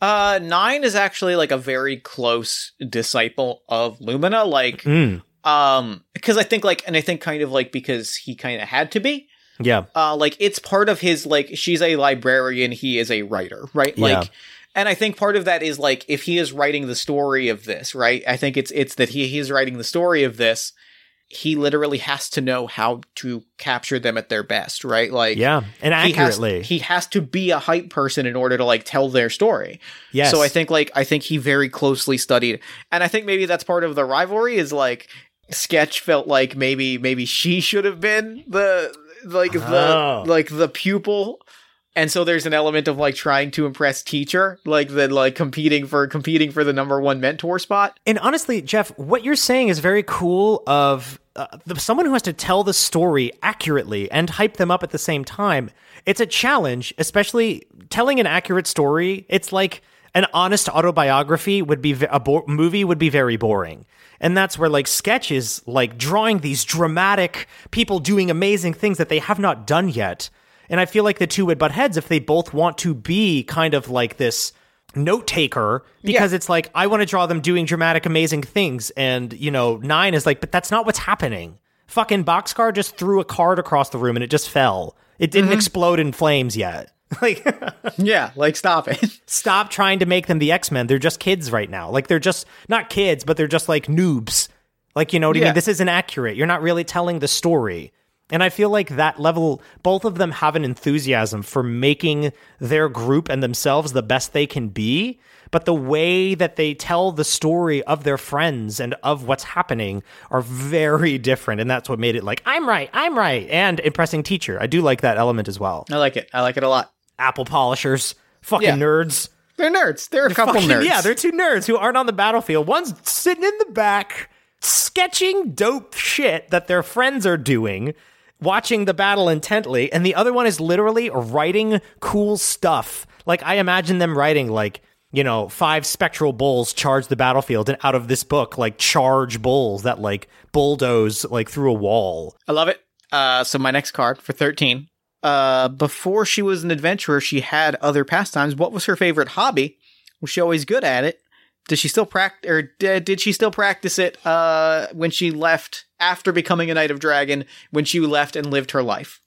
Uh, nine is actually like a very close disciple of Lumina. Like, Mm. um, because I think like, and I think kind of like because he kind of had to be. yeah Uh, like it's part of his like she's a librarian, he is a writer, right? Yeah. Like, and I think part of that is like if he is writing the story of this, right? I think it's it's that he he's writing the story of this. He literally has to know how to capture them at their best, right? Like Yeah, and he has, accurately. he has to be a hype person in order to like tell their story. yes. So I think like I think he very closely studied, and I think maybe that's part of the rivalry is like Sketch felt like maybe maybe she should have been the like Oh. the like the pupil. And so there's an element of like trying to impress teacher, like the like competing for competing for the number one mentor spot. And honestly, Jeff, what you're saying is very cool. Of uh, the, someone who has to tell the story accurately and hype them up at the same time. It's a challenge, especially telling an accurate story. It's like an honest autobiography would be a bo- movie would be very boring. And that's where like sketch is like drawing these dramatic people doing amazing things that they have not done yet. And I feel like the two would butt heads if they both want to be kind of like this note taker because it's like I want to draw them doing dramatic, amazing things, and you know, nine is like, but that's not what's happening. Fucking Boxcar just threw a card across the room and it just fell. It didn't mm-hmm. explode in flames yet. Like, Yeah, like stop it. stop trying to make them the X Men. They're just kids right now. Like, they're just not kids, but they're just like noobs. Like, you know what I mean? This isn't accurate. You're not really telling the story. And I feel like that level, both of them have an enthusiasm for making their group and themselves the best they can be. But the way that they tell the story of their friends and of what's happening are very different. And that's what made it like, I'm right, I'm right, and impressing teacher. I do like that element as well. I like it. I like it a lot. Apple polishers, fucking Yeah. nerds. They're nerds. They're a couple Fucking- nerds. Yeah, they're two nerds who aren't on the battlefield. One's sitting in the back, sketching dope shit that their friends are doing, watching the battle intently, and the other one is literally writing cool stuff. Like I imagine them writing like, you know, five spectral bulls charge the battlefield, and out of this book, like charge bulls that like bulldoze like through a wall. I love it. Uh, so my next card for 13. Uh, before she was an adventurer, she had other pastimes. What was her favorite hobby? Was she always good at it? Does she still practice, or did, did she still practice it, uh, when she left after becoming a Knight of Dragon, when she left and lived her life?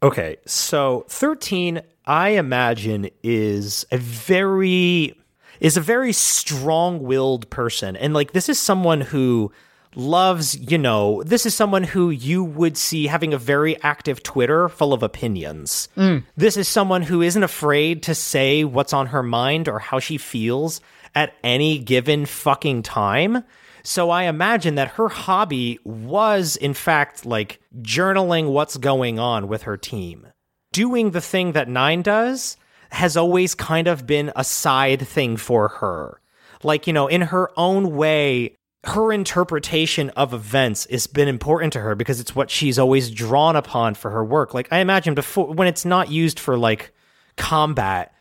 Okay, so 13 I imagine is a very is a very strong-willed person and like this is someone who loves, you know, this is someone who you would see having a very active Twitter full of opinions. This is someone who isn't afraid to say what's on her mind or how she feels at any given fucking time. So I imagine that her hobby was, in fact, like journaling what's going on with her team. Doing the thing that Nine does has always kind of been a side thing for her. Like, you know, in her own way, her interpretation of events has been important to her because it's what she's always drawn upon for her work. Like, I imagine before, when it's not used for like combat,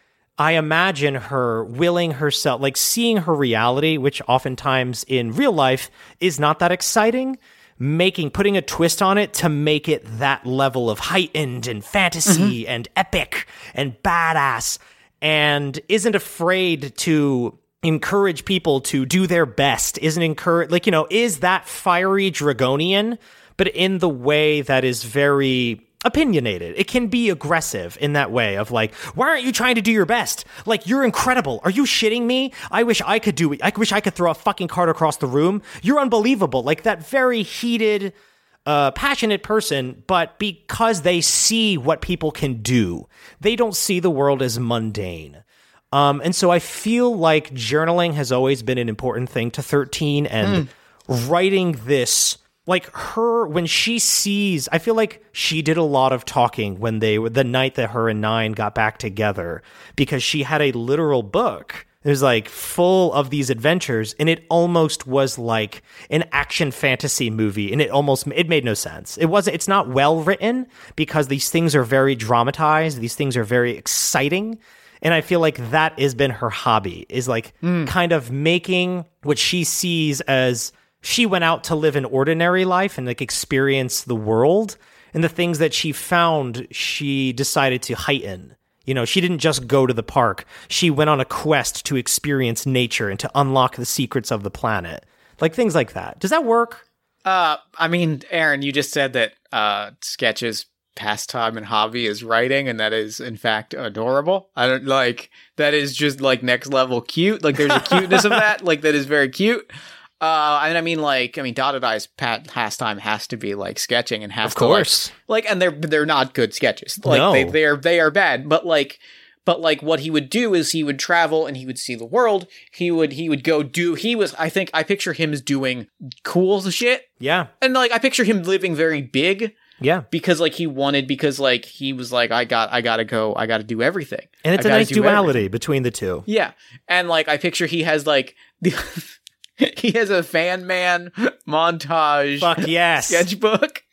I imagine her willing herself, like seeing her reality, which oftentimes in real life is not that exciting, making, putting a twist on it to make it that level of heightened and fantasy mm-hmm. and epic and badass, and isn't afraid to encourage people to do their best, isn't encourage, like, you know, is that fiery dragonian, but in the way that is very opinionated. It can be aggressive in that way of like, why aren't you trying to do your best? Like, you're incredible. Are you shitting me? I wish I could do it. I wish I could throw a fucking card across the room. You're unbelievable. Like that very heated, uh, passionate person, but because they see what people can do, they don't see the world as mundane. Um, and so I feel like journaling has always been an important thing to 13 and writing this like her when she sees I feel like she did a lot of talking when they were the night that her and Nine got back together because she had a literal book. It was like full of these adventures and it almost was like an action fantasy movie and it almost it made no sense. It wasn't it's not well written because these things are very dramatized, these things are very exciting and I feel like that has been her hobby is like hmm. kind of making what she sees as she went out to live an ordinary life and like experience the world and the things that she found she decided to heighten. You know, she didn't just go to the park. She went on a quest to experience nature and to unlock the secrets of the planet. Like things like that. Does that work? Uh, I mean, Aaron, you just said that uh, sketches pastime and hobby is writing, and that is in fact adorable. I don't like that is just like next level cute. Like there's a cuteness of that, like that is very cute. Uh, and I mean, like, I mean, Dotted Eye's pat pastime has to be like sketching and has Of to, like- course. like, and they're they're not good sketches. Like, No. they they're they are bad. But like, but like, what he would do is he would travel and he would see the world. He would he would go do. He was. I think I picture him as doing cool shit, Yeah. and like I picture him living very big Yeah. because like he wanted because like he was like I got I gotta go I gotta do everything. And it's a nice duality everything. between the two. Yeah, and like I picture he has like the he has a fan man montage Fuck yes. sketchbook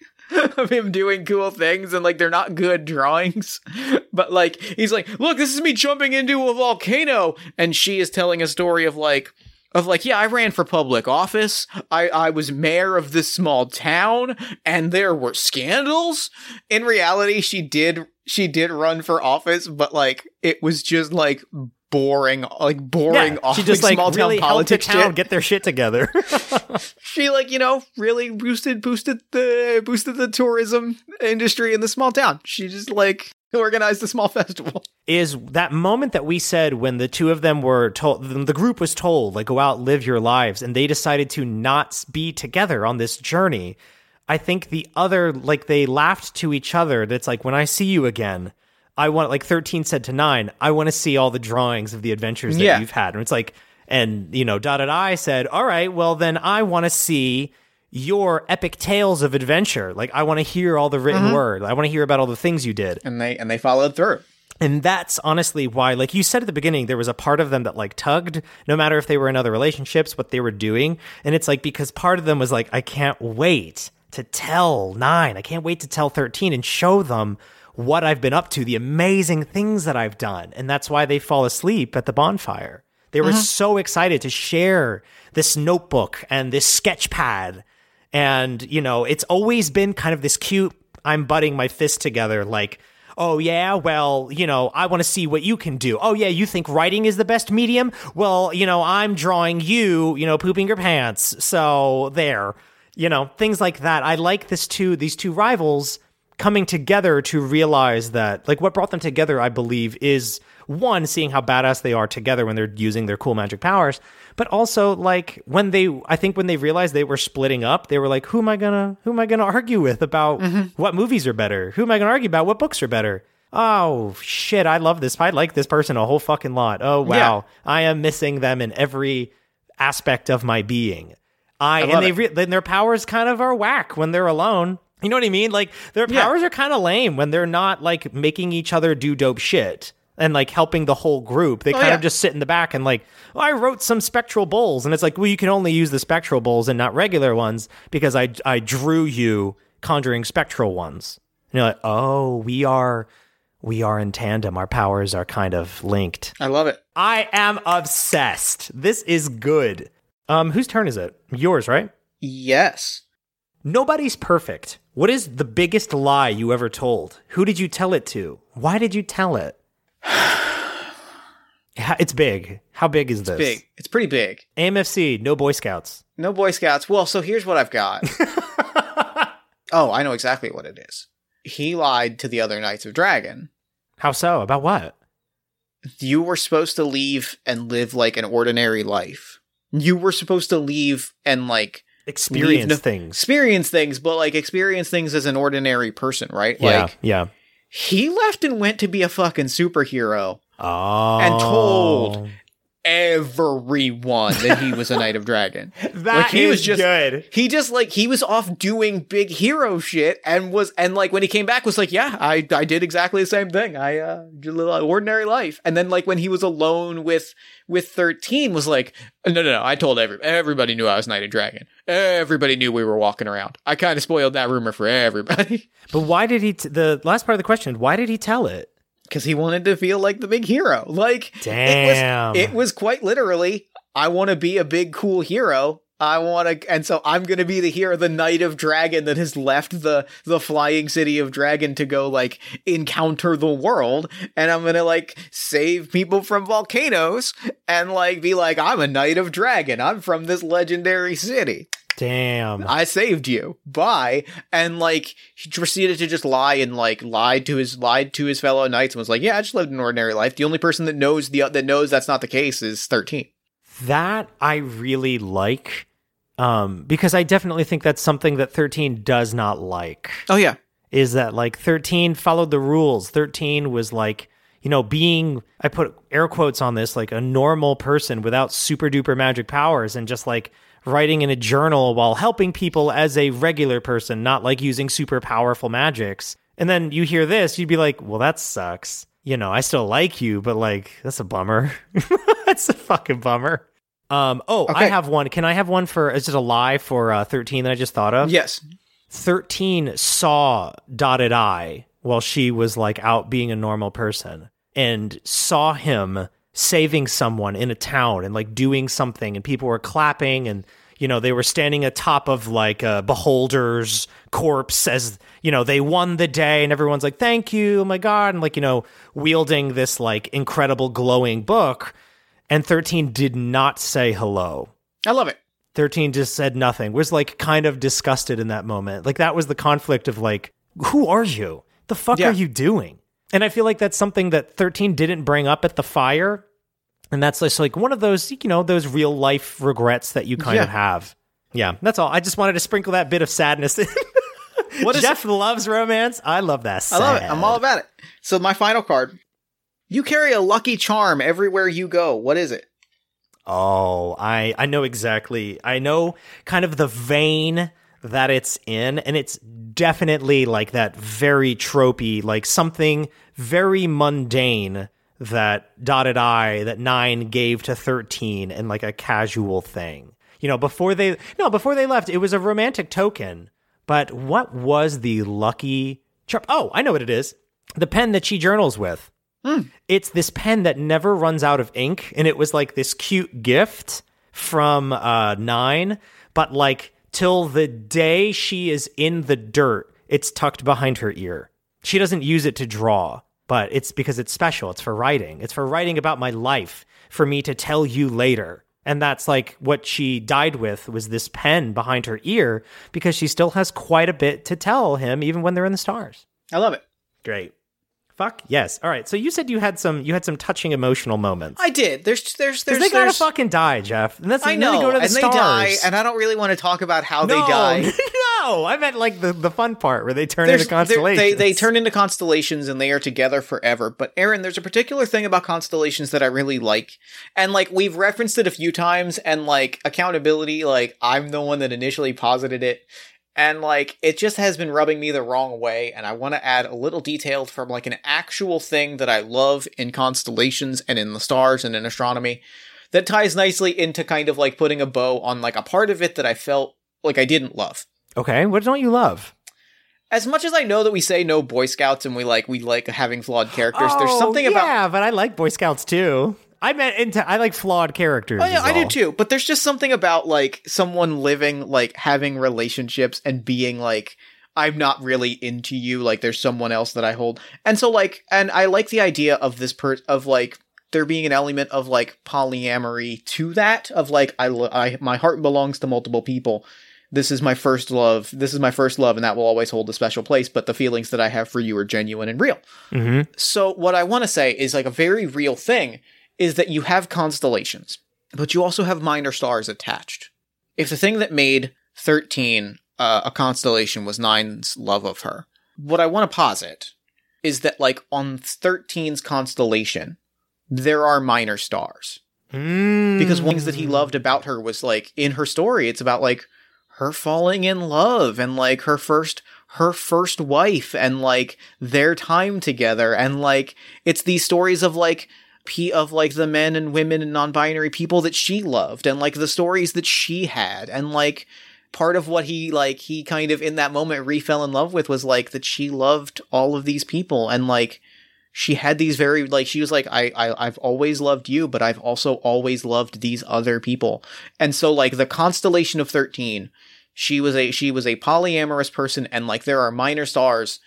of him doing cool things and like they're not good drawings. But like he's like look this is me jumping into a volcano. And she is telling a story of like of like yeah i ran for public office. I i was mayor of this small town and there were scandals. In reality she did she did run for office but like it was just like boring like boring Yeah, off she just like small really town helped the politics town shit. get their shit together. she like you know really boosted boosted the boosted the tourism industry in the small town. She just like organized a small festival. Is that moment that we said when the two of them were told the group was told like go out live your lives and they decided to not be together on this journey i think the other like they laughed to each other. That's like when i see you again i want like 13 said to 9 i want to see all the drawings of the adventures that Yeah. you've had. And it's like and you know dotted i said all right well then i want to see your epic tales of adventure. Like i want to hear all the written mm-hmm. word. I want to hear about all the things you did. And they and they followed through. And that's honestly why, like you said at the beginning, there was a part of them that like tugged, no matter if they were in other relationships, what they were doing. And it's like because part of them was like, I can't wait to tell nine, I can't wait to tell 13 and show them what I've been up to, the amazing things that I've done. And that's why they fall asleep at the bonfire. They were mm-hmm. so excited to share this notebook and this sketch pad. And, you know, it's always been kind of this cute, I'm butting my fist together, like, oh, yeah, well, you know, I want to see what you can do. Oh, yeah, you think writing is the best medium? Well, you know, I'm drawing you, you know, pooping your pants. So there, you know, things like that. I like this two, these two rivals coming together to realize that like what brought them together i believe is one seeing how badass they are together when they're using their cool magic powers but also like when they i think when they realized they were splitting up they were like who am i gonna who am i gonna argue with about mm-hmm. what movies are better? Who am i gonna argue about what books are better? Oh shit i love this. I like this person a whole fucking lot. Oh wow. I am missing them in every aspect of my being. I, love and they re- then their powers kind of are whack when they're alone. You know what I mean? Like their Yeah. powers are kind of lame when they're not like making each other do dope shit and like helping the whole group. They kind Oh, yeah. of just sit in the back and like, oh, I wrote some spectral bowls, and it's like, well, you can only use the spectral bowls and not regular ones because I I drew you conjuring spectral ones. And you're like, oh, we are we are in tandem. Our powers are kind of linked. i love it I am obsessed. This is good. Um, whose turn is it? Yours, right? yes Nobody's perfect. What is the biggest lie you ever told? Who did you tell it to? Why did you tell it? It's big. How big is this? big it's pretty big AMFC, no Boy Scouts. no boy scouts well so here's what i've got oh i know exactly what it is he lied to the other knights of dragon How so? About what? you were supposed to leave and live like an ordinary life you were supposed to leave and like Experience no- things. experience things but like experience things as an ordinary person right yeah, like yeah. he left and went to be a fucking superhero Oh. And told everyone that he was a knight of dragon that Like, he is was just- good. he just like he was off doing big hero shit and was and like when he came back was like yeah i i did exactly the same thing i uh did a little ordinary life and then like when he was alone with with 13 was like no no no i told every everybody knew i was knight of dragon everybody knew we were walking around i kind of spoiled that rumor for everybody But why did he? T- the last part of the question. Why did he tell it? Because he wanted to feel like the big hero like Damn. it was, it was quite literally i want to be a big cool hero I want to, and so I'm going to be the hero, the knight of dragon that has left the the flying city of dragon to go like encounter the world, and I'm going to like save people from volcanoes and like be like I'm a knight of dragon. I'm from this legendary city. Damn. I saved you. Bye. And like he proceeded to just lie and like lied to his lied to his fellow knights and was like, "Yeah, I just lived an ordinary life. The only person that knows the that knows that's not the case is 13." That I really like Um, because I definitely think that's something that 13 does not like. Oh yeah. Is that like 13 followed the rules? 13 was like, you know, being, I put air quotes on this, like a normal person without super duper magic powers and just like writing in a journal while helping people as a regular person, not like using super powerful magics. And then you hear this, you'd be like, well, that sucks. You know, I still like you, but like, that's a bummer. that's a fucking bummer. Um, oh, I have one. Can I have one for, is it a lie for uh, 13 that I just thought of? Yes. 13 saw Dotted Eye while she was like out being a normal person and saw him saving someone in a town and like doing something and people were clapping and you know they were standing atop of like a beholder's corpse as you know they won the day and everyone's like thank you oh my god and like you know wielding this like incredible glowing book and 13 did not say hello I love it. 13 just said nothing was like kind of disgusted in that moment like that was the conflict of like who are you the fuck Yeah. are you doing and i feel like that's something that 13 didn't bring up at the fire and that's just like one of those you know those real life regrets that you kind Yeah. of have yeah that's all i just wanted to sprinkle that bit of sadness in What is jeff loves romance i love that I love it. I'm all about it. So my final card. You carry a lucky charm everywhere you go. What is it? Oh, I I know exactly. I know kind of the vein that it's in, and it's definitely like that very tropey, like something very mundane that dotted eye that nine gave to thirteen and like a casual thing. You know, before they no, before they left, it was a romantic token. But what was the lucky charm? Oh, I know what it is. The pen that she journals with it's this pen that never runs out of ink and it was like this cute gift from uh 9 but like till the day she is in the dirt it's tucked behind her ear. She doesn't use it to draw but it's because it's special. It's for writing. It's for writing about my life for me to tell you later. And that's like what she died with was this pen behind her ear because she still has quite a bit to tell him even when they're in the stars. I love it. Great. Fuck yes. All right. So you said you had some you had some touching emotional moments. I did. There's there's there's they gotta there's- fucking die, Jeff. And that's I know, they go to the and stars. they die, and I don't really want to talk about how no, they die. no, I meant like the, the fun part where they turn There's- into constellations. They they turn into constellations and they are together forever. But Aaron, there's a particular thing about constellations that I really like, and like we've referenced it a few times. And like accountability, like I'm the one that initially posited it, and like it just has been rubbing me the wrong way. And I want to add a little detail from like an actual thing that I love in constellations and in the stars and in astronomy that ties nicely into kind of like putting a bow on like a part of it that I felt like I didn't love Okay, what don't you love? as much as I know that we say no Boy Scouts and we like we like having flawed characters, there's Oh, something yeah, about yeah, but I like Boy Scouts too. I meant into I like flawed characters. Oh yeah, I do too. But there's just something about like someone living like having relationships and being like I'm not really into you, like there's someone else that I hold. And so like and I like the idea of this per of like there being an element of like polyamory to that of like I, I my heart belongs to multiple people. This is my first love. This is my first love and that will always hold a special place, but the feelings that I have for you are genuine and real. Mhm. So what I want to say is like a very real thing is that you have constellations, but you also have minor stars attached. If the thing that made 13 uh, a constellation was Nine's love of her, what I want to posit is that like on 13's constellation, there are minor stars Mm. because one things that he loved about her was like in her story it's about like her falling in love and like her first her first wife and like their time together and like it's these stories of like p of like the men and women and non-binary people that she loved and like the stories that she had and like part of what he like he kind of in that moment refell in love with was like that she loved all of these people and like she had these very like she was like I, I I've always loved you, but I've also always loved these other people. And so like the constellation of 13, she was a she was a polyamorous person and like there are minor stars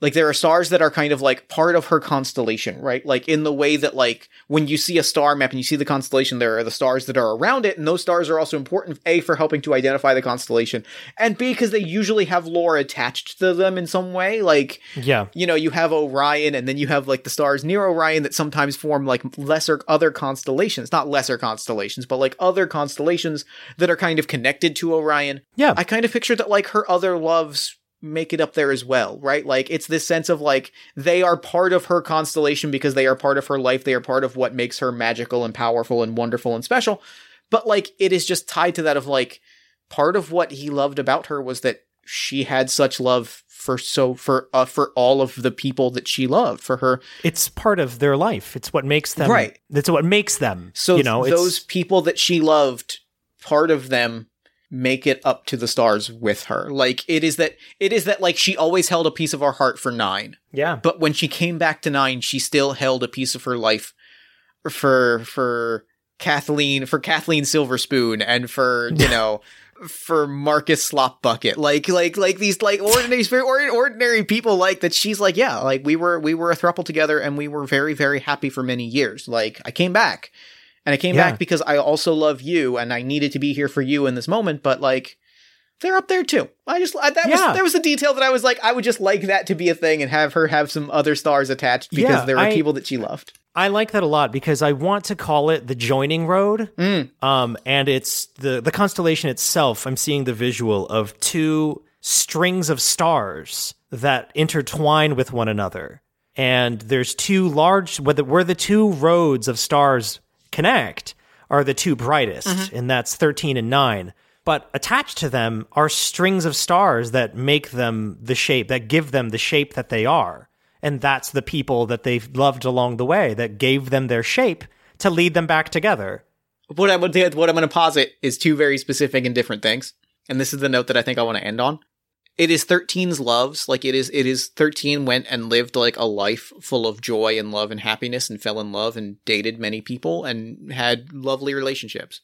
like there are stars that are kind of like part of her constellation, right? Like in the way that like when you see a star map and you see the constellation, there are the stars that are around it, and those stars are also important, A, for helping to identify the constellation, and B, because they usually have lore attached to them in some way. Like Yeah. you know, you have Orion and then you have like the stars near Orion that sometimes form like lesser other constellations, not lesser constellations, but like other constellations that are kind of connected to Orion. Yeah. I kind of picture that like her other loves make it up there as well, right? Like it's this sense of like they are part of her constellation because they are part of her life, they are part of what makes her magical and powerful and wonderful and special. But like it is just tied to that of like part of what he loved about her was that she had such love for so for uh, for all of the people that she loved for her it's part of their life. It's what makes them Right. That's what makes them. so you know, it's- those people that she loved part of them make it up to the stars with her. Like it is that it is that like she always held a piece of our heart for nine. Yeah. but when she came back to nine she still held a piece of her life for for kathleen for kathleen silverspoon and for you know for marcus slop bucket like like like these like ordinary ordinary people like that she's like yeah like we were we were a throuple together and we were very very happy for many years. Like i came back and i came Yeah. back because i also love you and i needed to be here for you in this moment but like they're up there too. I just I, that Yeah. was there was a detail that I was like I would just like that to be a thing and have her have some other stars attached because Yeah, there are I- people that she loved. I like that a lot because I want to call it the joining road. Mm. Um, and it's the the constellation itself. I'm seeing the visual of two strings of stars that intertwine with one another, and there's two large where the, where the two roads of stars connect are the two brightest, mm-hmm. and that's 13 and 9. But attached to them are strings of stars that make them the shape, that give them the shape that they are. And that's the people that they've loved along the way that gave them their shape to lead them back together. What I'm gonna what I'm going to posit is two very specific and different things, and this is the note that I think I want to end on. It is 13's loves, like it is it is 13 went and lived like a life full of joy and love and happiness and fell in love and dated many people and had lovely relationships.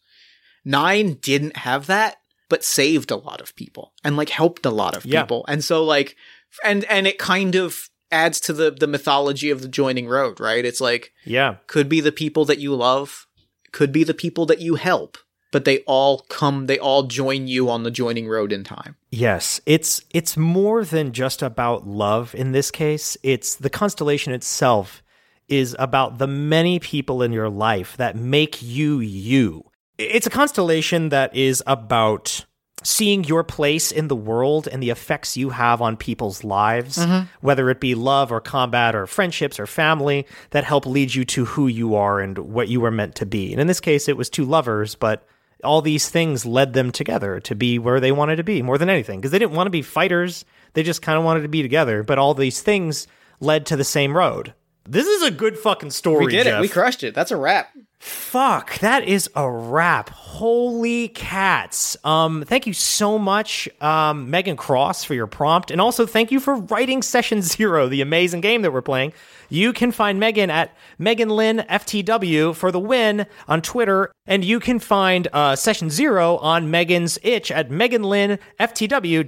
9 didn't have that, but saved a lot of people and like helped a lot of Yeah. people. And so like and and it kind of adds to the the mythology of the joining road, right? It's like Yeah. could be the people that you love, could be the people that you help, but they all come, they all join you on the joining road in time. Yes, it's it's more than just about love in this case. It's the constellation itself is about the many people in your life that make you you. It's a constellation that is about seeing your place in the world and the effects you have on people's lives, mm-hmm. whether it be love or combat or friendships or family that help lead you to who you are and what you were meant to be. And in this case, it was two lovers, but all these things led them together to be where they wanted to be more than anything because they didn't want to be fighters. They just kind of wanted to be together. But all these things led to the same road. This is a good fucking story. We did Jeff. it. We crushed it. That's a wrap. Fuck, that is a wrap. Holy cats. Um, thank you so much, um, Megan Cross, for your prompt. And also thank you for writing Session Zero, the amazing game that we're playing. You can find Megan at Megan Lynn FTW for the win on Twitter. And you can find uh, Session Zero on Megan's itch at Megan Lynn FTW.itch.io.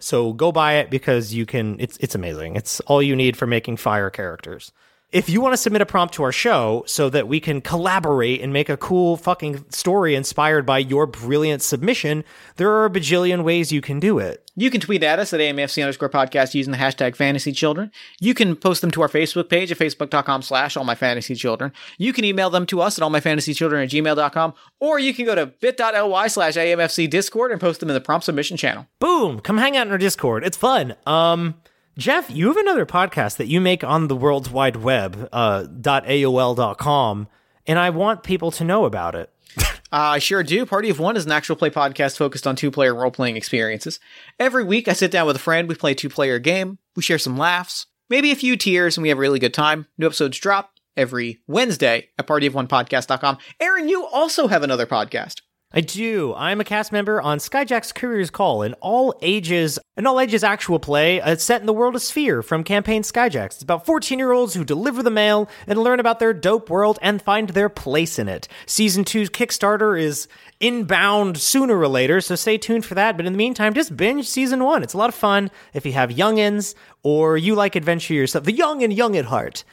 So go buy it because you can, it's, it's amazing. It's all you need for making fire characters. If you want to submit a prompt to our show so that we can collaborate and make a cool fucking story inspired by your brilliant submission, there are a bajillion ways you can do it. You can tweet at us at AMFC underscore podcast using the hashtag fantasy children. You can post them to our Facebook page at facebook.com slash all my fantasy children. You can email them to us at all my fantasy children at gmail.com, or you can go to bit.ly slash AMFC discord and post them in the prompt submission channel. Boom! Come hang out in our Discord. It's fun. Um, Jeff, you have another podcast that you make on the world's wide web, uh, .aol.com, and I want people to know about it. Uh, I sure do. Party of One is an actual play podcast focused on two player role playing experiences. Every week, I sit down with a friend, we play a two player game, we share some laughs, maybe a few tears, and we have a really good time. New episodes drop every Wednesday at partyofonepodcast.com. Aaron, you also have another podcast. I do. I'm a cast member on Skyjack's Courier's Call, an all ages, an all ages actual play uh, set in the world of Sphere from campaign Skyjacks. It's about 14 year olds who deliver the mail and learn about their dope world and find their place in it. Season 2's Kickstarter is inbound sooner or later, so stay tuned for that. But in the meantime, just binge season one. It's a lot of fun if you have youngins or you like adventure yourself, the young and young at heart.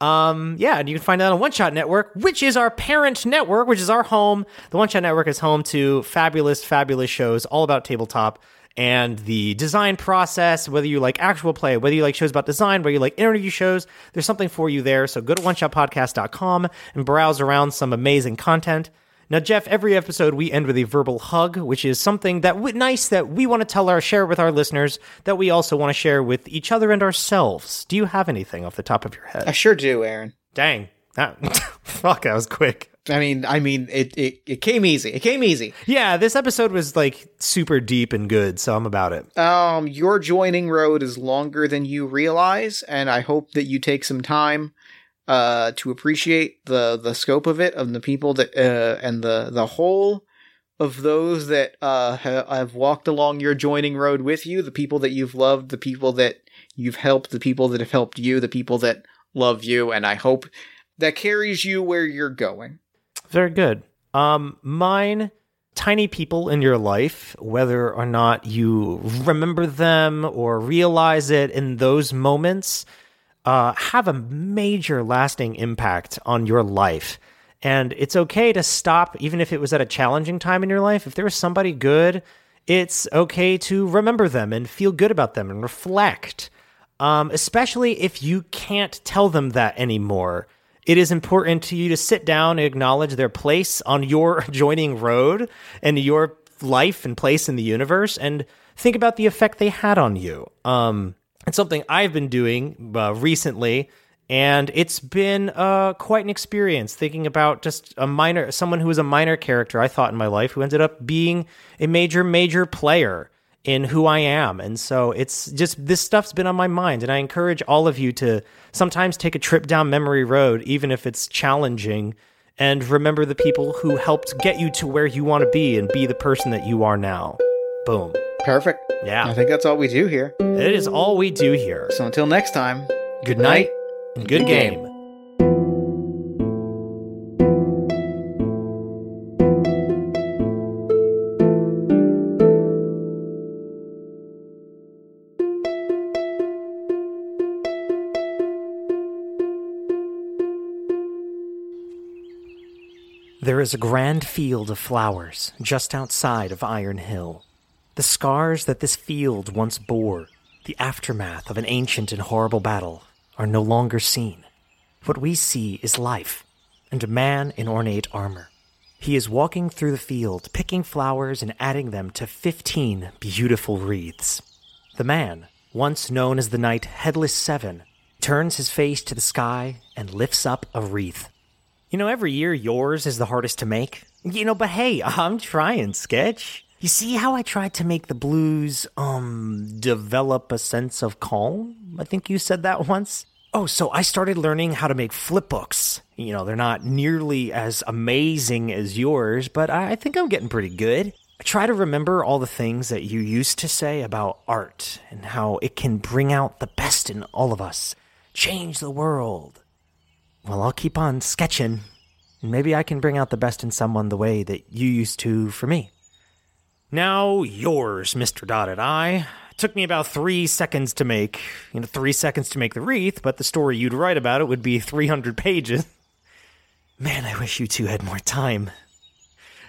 Um, yeah, and you can find that on One Shot Network, which is our parent network, which is our home. The One Shot Network is home to fabulous, fabulous shows all about tabletop and the design process, whether you like actual play, whether you like shows about design, whether you like interview shows, there's something for you there. So go to oneshotpodcast.com and browse around some amazing content. Now, Jeff, every episode we end with a verbal hug, which is something that w- nice that we want to tell our share with our listeners that we also want to share with each other and ourselves. Do you have anything off the top of your head? I sure do, Aaron. Dang, that fuck, that was quick. I mean, I mean, it, it it came easy. It came easy. Yeah, this episode was like super deep and good, so I'm about it. Um, your joining road is longer than you realize, and I hope that you take some time uh, to appreciate the the scope of it, of the people that uh, and the the whole of those that uh, ha- have walked along your joining road with you, the people that you've loved, the people that you've helped, the people that have helped you, the people that love you, and I hope that carries you where you're going. Very good. Um, mine, tiny people in your life, whether or not you remember them or realize it in those moments, uh, have a major lasting impact on your life. And it's okay to stop, even if it was at a challenging time in your life. If there was somebody good, it's okay to remember them and feel good about them and reflect. Um, especially if you can't tell them that anymore it is important to you to sit down and acknowledge their place on your joining road and your life and place in the universe and think about the effect they had on you. Um, it's something I've been doing uh, recently, and it's been uh, quite an experience thinking about just a minor, someone who was a minor character I thought in my life who ended up being a major, major player in who I am. And so it's just this stuff's been on my mind. And I encourage all of you to sometimes take a trip down memory road, even if it's challenging, and remember the people who helped get you to where you want to be and be the person that you are now. Boom. Perfect. Yeah. I think that's all we do here. It is all we do here. So until next time, Good night and good game. There is a grand field of flowers just outside of Iron Hill. The scars that this field once bore, the aftermath of an ancient and horrible battle, are no longer seen. What we see is life, and a man in ornate armor. He is walking through the field, picking flowers and adding them to fifteen beautiful wreaths. The man, once known as the knight Headless Seven, turns his face to the sky and lifts up a wreath. You know, every year yours is the hardest to make. You know, but hey, I'm trying, Sketch. You see how I tried to make the blues, um, develop a sense of calm? I think you said that once. Oh, so I started learning how to make flip books. You know, they're not nearly as amazing as yours, but I I think I'm getting pretty good. I try to remember all the things that you used to say about art and how it can bring out the best in all of us, change the world. Well, I'll keep on sketching. and Maybe I can bring out the best in someone the way that you used to for me. Now yours, Mr. Dotted Eye. Took me about three seconds to make. You know, three seconds to make the wreath, but the story you'd write about it would be 300 pages. Man, I wish you two had more time.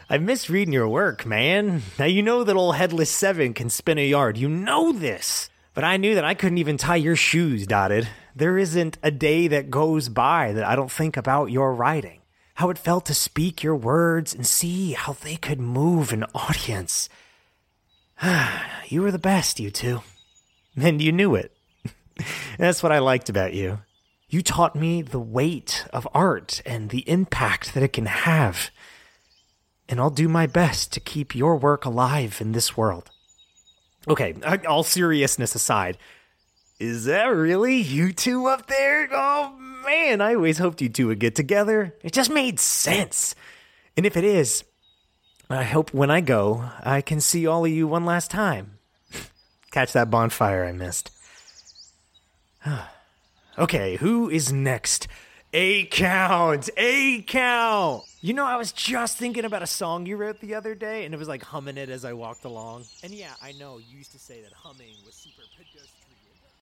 I miss reading your work, man. Now you know that old Headless Seven can spin a yard. You know this. But I knew that I couldn't even tie your shoes, Dotted. There isn't a day that goes by that I don't think about your writing. How it felt to speak your words and see how they could move an audience. you were the best, you two. And you knew it. That's what I liked about you. You taught me the weight of art and the impact that it can have. And I'll do my best to keep your work alive in this world. Okay, uh, all seriousness aside, is that really you two up there? Oh man, I always hoped you two would get together. It just made sense. And if it is, I hope when I go, I can see all of you one last time. Catch that bonfire I missed. okay, who is next? A count, a count. You know, I was just thinking about a song you wrote the other day, and it was like humming it as I walked along. And yeah, I know you used to say that humming was.